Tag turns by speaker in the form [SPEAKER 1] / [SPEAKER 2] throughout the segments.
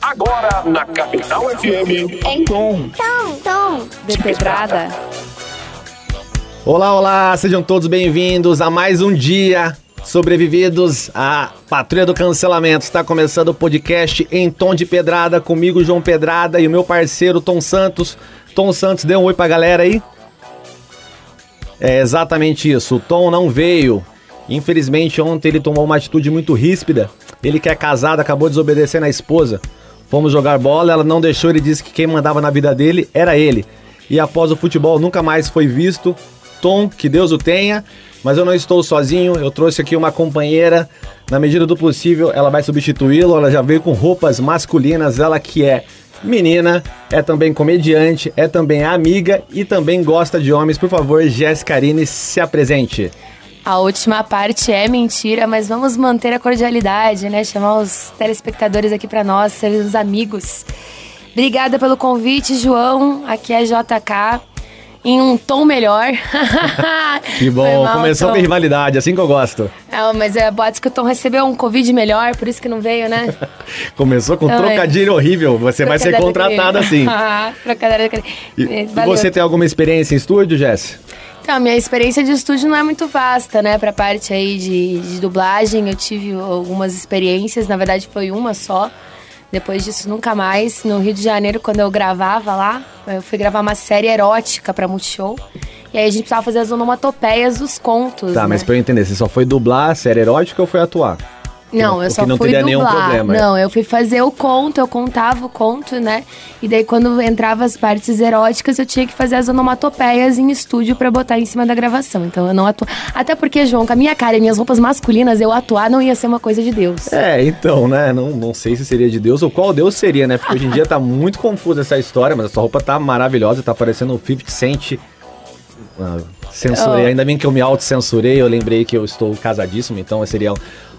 [SPEAKER 1] Agora na Capital FM.
[SPEAKER 2] Em tom. Tom, tom. De pedrada.
[SPEAKER 3] Olá, olá, sejam todos bem-vindos a mais um dia sobrevividos à Patrulha do Cancelamento. Está começando o podcast em tom de pedrada comigo, João Pedrada, e o meu parceiro Tom Santos. Tom Santos, dê um oi pra galera aí. É exatamente isso, o Tom não veio. Infelizmente, ontem ele tomou uma atitude muito ríspida. Ele que é casado, acabou desobedecendo a esposa. Fomos jogar bola, ela não deixou, ele disse que quem mandava na vida dele era ele. E após o futebol nunca mais foi visto. Tom, que Deus o tenha, mas eu não estou sozinho, eu trouxe aqui uma companheira. Na medida do possível, ela vai substituí-lo. Ela já veio com roupas masculinas, ela que é menina, é também comediante, é também amiga e também gosta de homens. Por favor, Jéssica Arine, se apresente.
[SPEAKER 2] A última parte é mentira, mas vamos manter a cordialidade, né? Chamar os telespectadores aqui para nós, ser os amigos. Obrigada pelo convite, João. Aqui é JK em um tom melhor.
[SPEAKER 3] que bom, mal, começou com rivalidade, assim que eu gosto.
[SPEAKER 2] Não, mas é, boatos que o Tom recebeu um Covid melhor, por isso que não veio, né?
[SPEAKER 3] começou com trocadilho horrível, você vai ser contratado assim.
[SPEAKER 2] trocadilho
[SPEAKER 3] E, e você tem alguma experiência em estúdio, Jess?
[SPEAKER 2] Então, minha experiência de estúdio não é muito vasta, né? Pra parte aí de, de dublagem, eu tive algumas experiências, na verdade foi uma só. Depois disso, nunca mais. No Rio de Janeiro, quando eu gravava lá, eu fui gravar uma série erótica pra Multishow. E aí a gente precisava fazer as onomatopeias dos contos.
[SPEAKER 3] Tá,
[SPEAKER 2] né?
[SPEAKER 3] mas pra eu entender, você só foi dublar a série erótica ou foi atuar?
[SPEAKER 2] Não, eu só não fui dublar. Problema, não, é. eu fui fazer o conto, eu contava o conto, né? E daí quando entrava as partes eróticas, eu tinha que fazer as onomatopeias em estúdio para botar em cima da gravação. Então eu não atuo. Até porque, João, com a minha cara e minhas roupas masculinas, eu atuar não ia ser uma coisa de Deus.
[SPEAKER 3] É, então, né? Não, não sei se seria de Deus ou qual Deus seria, né? Porque hoje em dia tá muito confusa essa história, mas a sua roupa tá maravilhosa, tá parecendo um 50 Cent. Uh, censurei, oh. ainda bem que eu me auto-censurei, eu lembrei que eu estou casadíssimo, então seria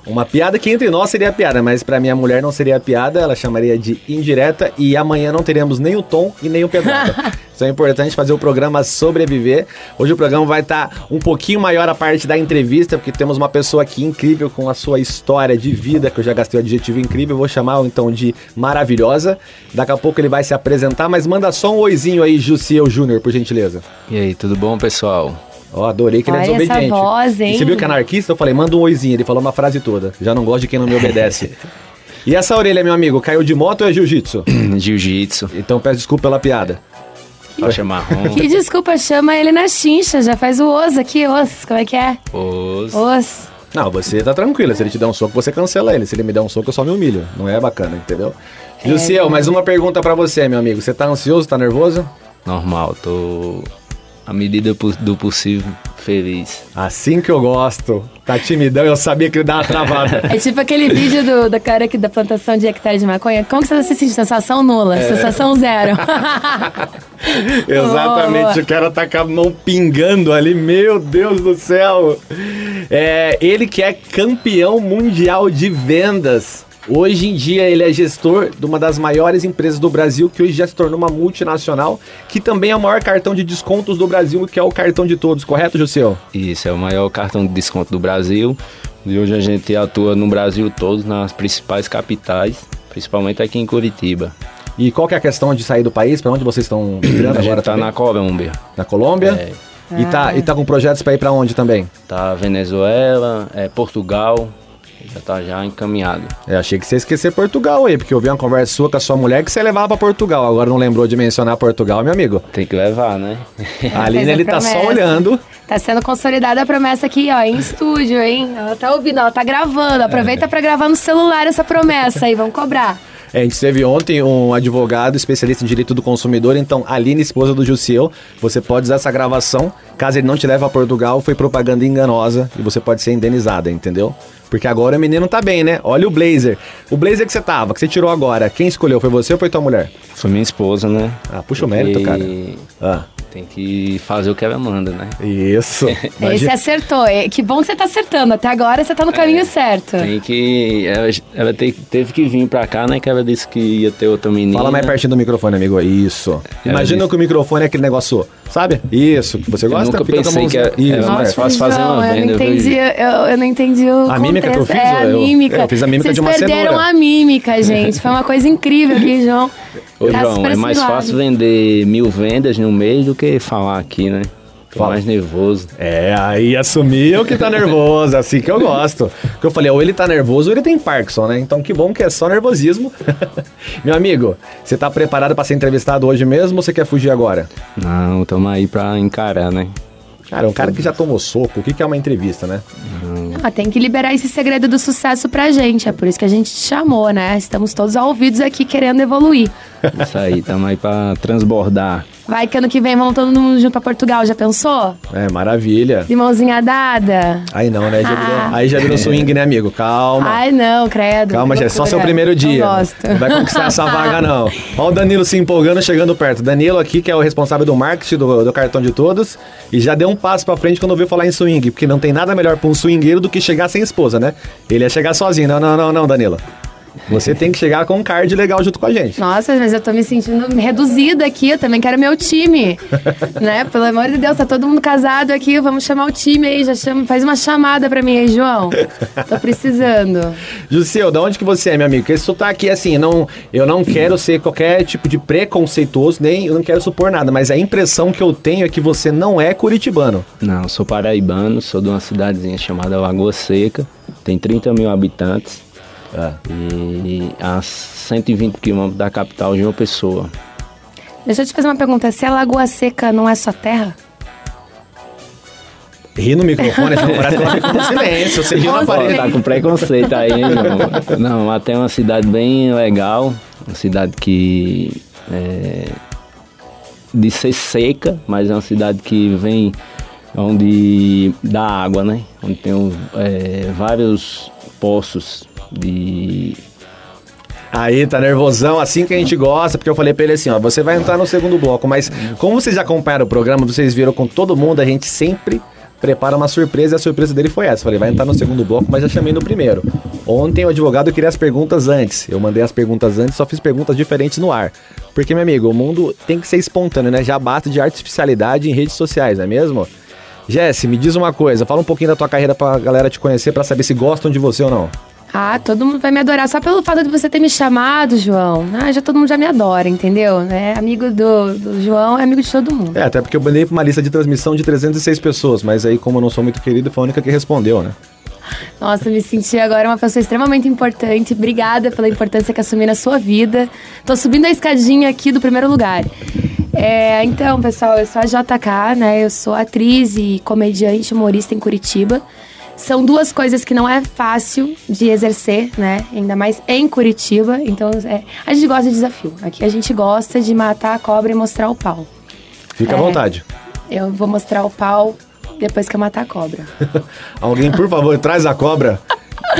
[SPEAKER 3] uma piada que entre nós seria piada, mas para minha mulher não seria piada, ela chamaria de indireta e amanhã não teremos nem o tom e nem o pedrada. Isso é importante fazer o programa sobreviver. Hoje o programa vai estar tá um pouquinho maior a parte da entrevista, porque temos uma pessoa aqui incrível com a sua história de vida, que eu já gastei o adjetivo incrível, vou chamar então de maravilhosa. Daqui a pouco ele vai se apresentar, mas manda só um oizinho aí, Jussiel Júnior, por gentileza.
[SPEAKER 4] E aí, tudo bom, pessoal?
[SPEAKER 3] Ó, oh, adorei que ele é desobediente. Essa voz, hein? E você viu que é anarquista? Eu falei, manda um oizinho. Ele falou uma frase toda. Já não gosto de quem não me obedece. e essa orelha, meu amigo, caiu de moto ou é jiu-jitsu?
[SPEAKER 4] jiu-jitsu.
[SPEAKER 3] Então peço desculpa pela piada.
[SPEAKER 4] Faixa marrom.
[SPEAKER 2] Que desculpa, chama ele na chincha. Já faz o osso aqui, osso. Como é que é?
[SPEAKER 4] Osso.
[SPEAKER 2] Osso.
[SPEAKER 3] Não, você tá tranquila. Se ele te der um soco, você cancela ele. Se ele me der um soco, eu só me humilho. Não é bacana, entendeu? É, Luciel, mais uma pergunta para você, meu amigo. Você tá ansioso, tá nervoso?
[SPEAKER 4] Normal, tô à medida do possível, feliz.
[SPEAKER 3] Assim que eu gosto. Tá timidão, eu sabia que ele dava uma travada.
[SPEAKER 2] É tipo aquele vídeo do, da cara aqui da plantação de hectares de maconha. Como que você se sente? Sensação nula, é. sensação zero.
[SPEAKER 3] Exatamente, oh. o cara tá com a mão pingando ali, meu Deus do céu. É, ele que é campeão mundial de vendas Hoje em dia ele é gestor de uma das maiores empresas do Brasil, que hoje já se tornou uma multinacional, que também é o maior cartão de descontos do Brasil, que é o cartão de todos, correto, José?
[SPEAKER 4] Isso, é o maior cartão de desconto do Brasil. E hoje a gente atua no Brasil todo, nas principais capitais, principalmente aqui em Curitiba.
[SPEAKER 3] E qual que é a questão de sair do país? Para onde vocês estão migrando
[SPEAKER 4] agora? A
[SPEAKER 3] gente
[SPEAKER 4] tá na Colômbia.
[SPEAKER 3] Na Colômbia? É. E, tá, e tá com projetos para ir para onde também?
[SPEAKER 4] Tá Venezuela, é, Portugal, já tá já encaminhado.
[SPEAKER 3] É, achei que você ia esquecer Portugal aí, porque eu vi uma conversa sua com a sua mulher que você levava pra Portugal. Agora não lembrou de mencionar Portugal, meu amigo.
[SPEAKER 4] Tem que levar, né?
[SPEAKER 3] A Aline, ele tá só olhando.
[SPEAKER 2] Tá sendo consolidada a promessa aqui, ó, em estúdio, hein? Ela tá ouvindo, ela tá gravando. Aproveita é. para gravar no celular essa promessa aí, vamos cobrar.
[SPEAKER 3] É, a gente teve ontem um advogado especialista em direito do consumidor, então Aline, esposa do Jussiel, você pode usar essa gravação, caso ele não te leve a Portugal, foi propaganda enganosa e você pode ser indenizada, entendeu? Porque agora o menino tá bem, né? Olha o blazer. O blazer que você tava, que você tirou agora, quem escolheu? Foi você ou foi tua mulher?
[SPEAKER 4] Foi minha esposa, né?
[SPEAKER 3] Ah, puxa Porque... o mérito, cara. Ah.
[SPEAKER 4] Tem que fazer o que ela manda, né?
[SPEAKER 3] Isso.
[SPEAKER 2] Esse
[SPEAKER 3] Imagina-
[SPEAKER 2] acertou. É, Que bom que você tá acertando. Até agora você tá no caminho certo.
[SPEAKER 4] É. Tem que. Ela, ela te- teve que vir pra cá, né? Que ela disse que ia ter outra menina.
[SPEAKER 3] Fala mais pertinho do microfone, amigo. Isso. Imagina
[SPEAKER 4] disse-
[SPEAKER 3] que o microfone é aquele negócio, sabe? Isso. que Você
[SPEAKER 4] Eu
[SPEAKER 3] gosta?
[SPEAKER 4] nunca
[SPEAKER 3] Fica com a
[SPEAKER 4] pensei que era-
[SPEAKER 3] Isso,
[SPEAKER 4] era mais
[SPEAKER 3] né?
[SPEAKER 4] fácil fazer uma
[SPEAKER 2] eu não
[SPEAKER 4] venda,
[SPEAKER 2] entendi, eu, eu não entendi o
[SPEAKER 3] A mímica que eu fiz,
[SPEAKER 2] É, a
[SPEAKER 3] eu-
[SPEAKER 2] mímica.
[SPEAKER 3] eu fiz a mímica
[SPEAKER 2] Vocês
[SPEAKER 3] de uma
[SPEAKER 2] perderam
[SPEAKER 3] cenoura.
[SPEAKER 2] a mímica, gente. Foi uma coisa incrível aqui, João.
[SPEAKER 4] Ô,
[SPEAKER 2] Tá
[SPEAKER 4] João, é mais fácil vender mil vendas no mês do que falar aqui, né? Tô
[SPEAKER 3] Fala.
[SPEAKER 4] mais nervoso.
[SPEAKER 3] É, aí assumiu que tá nervoso, assim que eu gosto. Porque eu falei, ou ele tá nervoso ou ele tem Parkinson, né? Então que bom que é só nervosismo. Meu amigo, você tá preparado pra ser entrevistado hoje mesmo ou você quer fugir agora?
[SPEAKER 4] Não, tamo aí pra encarar, né?
[SPEAKER 3] Cara, um cara que já tomou soco, o que, que é uma entrevista, né?
[SPEAKER 2] Ah, tem que liberar esse segredo do sucesso pra gente. É por isso que a gente te chamou, né? Estamos todos ouvidos aqui querendo evoluir.
[SPEAKER 4] Isso aí, tamo aí pra transbordar.
[SPEAKER 2] Vai que ano que vem vamos todo mundo junto pra Portugal, já pensou?
[SPEAKER 3] É, maravilha.
[SPEAKER 2] De mãozinha dada?
[SPEAKER 3] Aí não, né? Já virou-
[SPEAKER 2] Ah.
[SPEAKER 3] aí já virou swing, né, amigo? Calma.
[SPEAKER 2] Ai, não, credo.
[SPEAKER 3] Calma, já é só seu primeiro dia.
[SPEAKER 2] Não gosto.
[SPEAKER 3] Não vai conquistar essa vaga, não. Olha o Danilo se empolgando, chegando perto. Danilo aqui, que é o responsável do marketing do, do cartão de todos, e já deu um passo pra frente quando ouviu falar em swing, porque não tem nada melhor pra um swingueiro do que chegar sem esposa, né? Ele ia chegar sozinho. Não, não, não, não, Danilo. Você tem que chegar com um card legal junto com a gente.
[SPEAKER 2] Nossa, mas eu tô me sentindo reduzida aqui. Eu também quero meu time. né? Pelo amor de Deus, tá todo mundo casado aqui. Vamos chamar o time aí. Já chama, faz uma chamada pra mim aí, João. Tô precisando.
[SPEAKER 3] Jussil, da onde que você é, meu amigo? Porque esse sotaque, assim, não, eu não quero ser qualquer tipo de preconceituoso, nem eu não quero supor nada, mas a impressão que eu tenho é que você não é curitibano.
[SPEAKER 4] Não, sou paraibano, sou de uma cidadezinha chamada Lagoa Seca, tem 30 mil habitantes
[SPEAKER 3] Ah.
[SPEAKER 4] e a 120 quilômetros da capital de uma pessoa.
[SPEAKER 2] Deixa eu te fazer uma pergunta. Se a Lagoa Seca não é sua terra?
[SPEAKER 3] Ri no microfone, ela no silêncio. Você riu na parede.
[SPEAKER 4] Tá com preconceito aí, hein, João? Não, lá tem uma cidade bem legal, uma cidade que é de ser seca, mas é uma cidade que vem onde dá água, né? Onde tem é, vários poços de
[SPEAKER 3] Aí, tá nervosão, assim que a gente gosta, porque eu falei pra ele assim, ó, você vai entrar no segundo bloco, mas como vocês acompanharam o programa, vocês viram com todo mundo, a gente sempre prepara uma surpresa e a surpresa dele foi essa. Falei, vai entrar no segundo bloco, mas já chamei no primeiro. Ontem o advogado queria as perguntas antes. Eu mandei as perguntas antes, só fiz perguntas diferentes no ar. Porque, meu amigo, o mundo tem que ser espontâneo, né? Já basta de artificialidade em redes sociais, não é mesmo? Jesse, me diz uma coisa, fala um pouquinho da tua carreira pra galera te conhecer, pra saber se gostam de você ou não.
[SPEAKER 2] Ah, todo mundo vai me adorar. Só pelo fato de você ter me chamado, João. Ah, já todo mundo já me adora, entendeu? É amigo do, do João, é amigo de todo mundo.
[SPEAKER 3] É, até porque eu mandei pra uma lista de transmissão de 306 pessoas, mas aí, como eu não sou muito querido, foi a única que respondeu, né?
[SPEAKER 2] Nossa, me senti agora uma pessoa extremamente importante. Obrigada pela importância que assumi na sua vida. Tô subindo a escadinha aqui do primeiro lugar. É, então, pessoal, eu sou a JK, né? Eu sou atriz e comediante humorista em Curitiba. São duas coisas que não é fácil de exercer, né? Ainda mais em Curitiba. Então, é, a gente gosta de desafio. Aqui a gente gosta de matar a cobra e mostrar o pau.
[SPEAKER 3] Fica à
[SPEAKER 2] É.
[SPEAKER 3] vontade.
[SPEAKER 2] Eu vou mostrar o pau depois que eu matar a cobra.
[SPEAKER 3] Alguém, por favor, traz a cobra.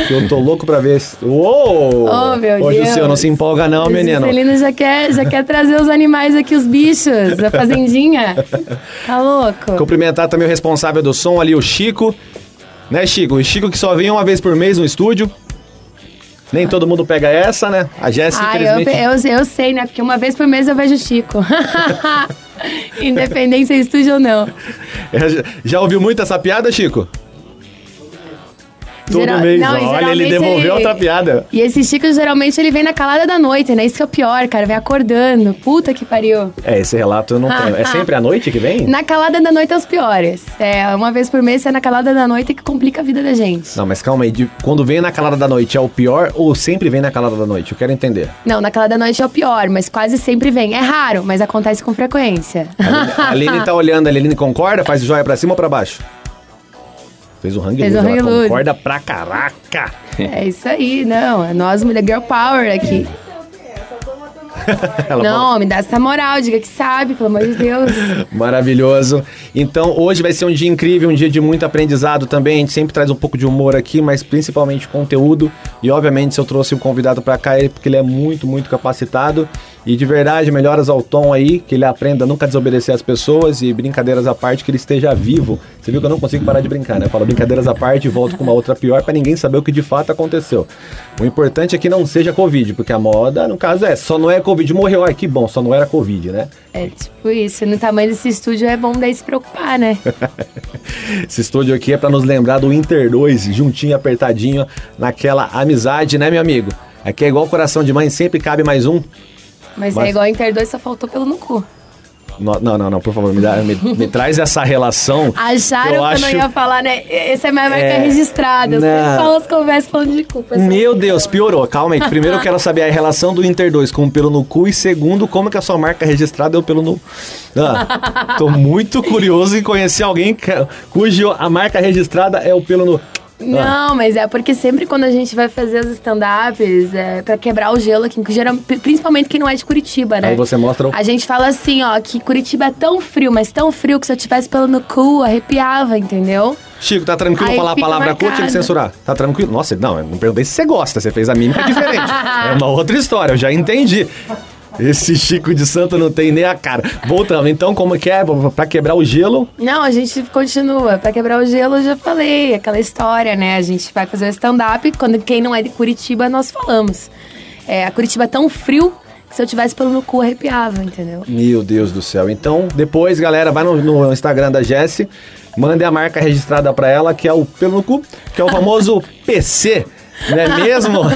[SPEAKER 3] Que eu tô louco pra ver. esse- Uou!
[SPEAKER 2] Oh, meu
[SPEAKER 3] Ô,
[SPEAKER 2] Deus.
[SPEAKER 3] Jussil, não se empolga não,
[SPEAKER 2] O
[SPEAKER 3] menino.
[SPEAKER 2] Juscelino já quer, já quer trazer os animais aqui, os bichos, da fazendinha. Tá louco?
[SPEAKER 3] Cumprimentar também o responsável do som ali, o Chico. Né, Chico? O Chico que só vem uma vez por mês no estúdio. Nem todo mundo pega essa, né? A Jéssica,
[SPEAKER 2] Ah, eu,
[SPEAKER 3] infelizmente...
[SPEAKER 2] eu, eu sei, né? Porque uma vez por mês eu vejo o Chico. Independência estúdio ou não.
[SPEAKER 3] Já- Já ouviu muito essa piada, Chico? Todo
[SPEAKER 2] Geral-
[SPEAKER 3] mês.
[SPEAKER 2] não,
[SPEAKER 3] Olha, ele devolveu
[SPEAKER 2] ele-
[SPEAKER 3] outra piada.
[SPEAKER 2] E esse Chico, geralmente, ele vem na calada da noite, né? Isso que é o pior, cara. Vem acordando. Puta que pariu.
[SPEAKER 3] É, esse relato eu não tenho. É sempre à noite que vem?
[SPEAKER 2] Na calada da noite é os piores. É, uma vez por mês é na calada da noite que complica a vida da gente.
[SPEAKER 3] Não, mas calma aí. de- quando vem na calada da noite é o pior ou sempre vem na calada da noite? Eu quero entender.
[SPEAKER 2] Não, na calada da noite é o pior, mas quase sempre vem. É raro, mas acontece com frequência.
[SPEAKER 3] A Aline tá olhando, a Aline concorda? Faz joia pra cima ou pra baixo? Fez o hang
[SPEAKER 2] Fez
[SPEAKER 3] loose,
[SPEAKER 2] o hang
[SPEAKER 3] ela
[SPEAKER 2] loose.
[SPEAKER 3] concorda pra caraca.
[SPEAKER 2] É isso aí, não. É nós, mulher girl power aqui.
[SPEAKER 3] Ela
[SPEAKER 2] não, me dá essa moral, diga que sabe, pelo amor de Deus.
[SPEAKER 3] Maravilhoso. Então hoje vai ser um dia incrível, um dia de muito aprendizado também. A gente sempre traz um pouco de humor aqui, mas principalmente conteúdo. E obviamente se eu trouxe um convidado para cá é porque ele é muito, muito capacitado. E de verdade, melhoras ao Tom aí, que ele aprenda a nunca desobedecer as pessoas e brincadeiras à parte, que ele esteja vivo. Você viu que eu não consigo parar de brincar, né? Eu falo brincadeiras à parte e volto com uma outra pior para ninguém saber o que de fato aconteceu. O importante é que não seja Covid, porque a moda, no caso, é só não é Covid. Morreu, ai que bom, só não era Covid, né?
[SPEAKER 2] É tipo isso. No tamanho desse estúdio é bom daí se preocupar, né?
[SPEAKER 3] Esse estúdio aqui é para nos lembrar do Inter 2, juntinho, apertadinho, naquela amizade, né, meu amigo? Aqui é igual coração de mãe, sempre cabe mais um.
[SPEAKER 2] Mas,
[SPEAKER 3] Mas-
[SPEAKER 2] é igual Inter 2, só faltou pelo no cu.
[SPEAKER 3] No- Não, não, não, por favor, me, dá- me- me traz essa relação.
[SPEAKER 2] Acharam que eu,
[SPEAKER 3] acho-
[SPEAKER 2] não ia falar, né? Essa é minha marca
[SPEAKER 3] É,
[SPEAKER 2] registrada. Eu
[SPEAKER 3] não.
[SPEAKER 2] sempre falo as conversas falando de cu. pessoal.
[SPEAKER 3] Meu Deus, piorou. Calma aí. Primeiro eu quero saber a relação do Inter 2 com o pelo no cu. E segundo, como que a sua marca registrada é o pelo no. Ah, tô muito curioso em conhecer alguém que- cujo a marca registrada é o pelo no.
[SPEAKER 2] Não, mas é porque sempre quando a gente vai fazer os stand-ups, é pra quebrar o gelo aqui, que geral- principalmente quem não é de Curitiba, né?
[SPEAKER 3] Aí você mostra o.
[SPEAKER 2] A gente fala assim, ó, que Curitiba é tão frio, mas tão frio que se eu tivesse pelo no cu, arrepiava, entendeu?
[SPEAKER 3] Chico, tá tranquilo
[SPEAKER 2] Aí
[SPEAKER 3] falar a palavra cu? Tinha que
[SPEAKER 2] marcado.
[SPEAKER 3] censurar. Tá tranquilo? Nossa, não, eu não perguntei se você gosta. Você fez a mímica diferente. é uma outra história, eu já entendi. Esse Chico de Santo não tem nem a cara. Voltando, então, como que é? Pra quebrar o gelo,
[SPEAKER 2] Não, a gente continua. Pra quebrar o gelo, eu já falei, aquela história, né? A gente vai fazer o stand-up, quando quem não é de Curitiba, nós falamos. É, a Curitiba é tão frio que se eu tivesse pelo no cu, arrepiava, entendeu?
[SPEAKER 3] Meu Deus do céu. Então, depois, galera, vai no, no Instagram da Jessie, mande a marca registrada pra ela, que é o pelo no cu, que é o famoso PC. Não é mesmo?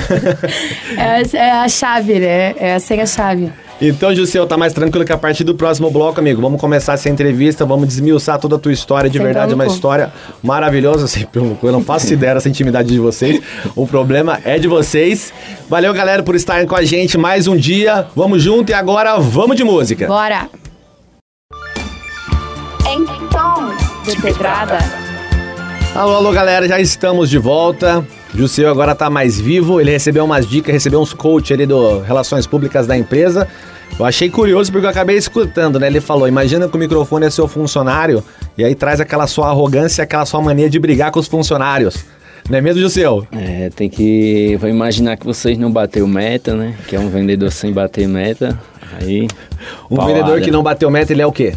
[SPEAKER 2] É, é a chave, né? É a senha-chave.
[SPEAKER 3] então, Jussiel, tá mais tranquilo que a partir do próximo bloco, amigo. Vamos começar essa entrevista, vamos desmiuçar toda a tua história. De
[SPEAKER 2] Sem
[SPEAKER 3] verdade, é uma
[SPEAKER 2] cu.
[SPEAKER 3] história maravilhosa. Sem pelo no cu, eu não faço ideia dessa intimidade de vocês. O problema é de vocês. Valeu, galera, por estarem com a gente mais um dia. Vamos junto e agora vamos de música.
[SPEAKER 2] Bora!
[SPEAKER 1] Então,
[SPEAKER 2] De pedrada.
[SPEAKER 3] Alô, alô, galera, já estamos de volta. Jussiel agora tá mais vivo, ele recebeu umas dicas, recebeu uns coach ali do Relações Públicas da empresa. Eu achei curioso porque eu acabei escutando, né? Ele falou: imagina que o microfone é seu funcionário e aí traz aquela sua arrogância, aquela sua mania de brigar com os funcionários. Não é mesmo, Jussiel?
[SPEAKER 4] É, tem que. Vou imaginar que vocês não bateu meta, né? Que é um vendedor sem bater meta. Aí.
[SPEAKER 3] Um
[SPEAKER 4] paulada.
[SPEAKER 3] vendedor que não bateu meta, ele é o quê?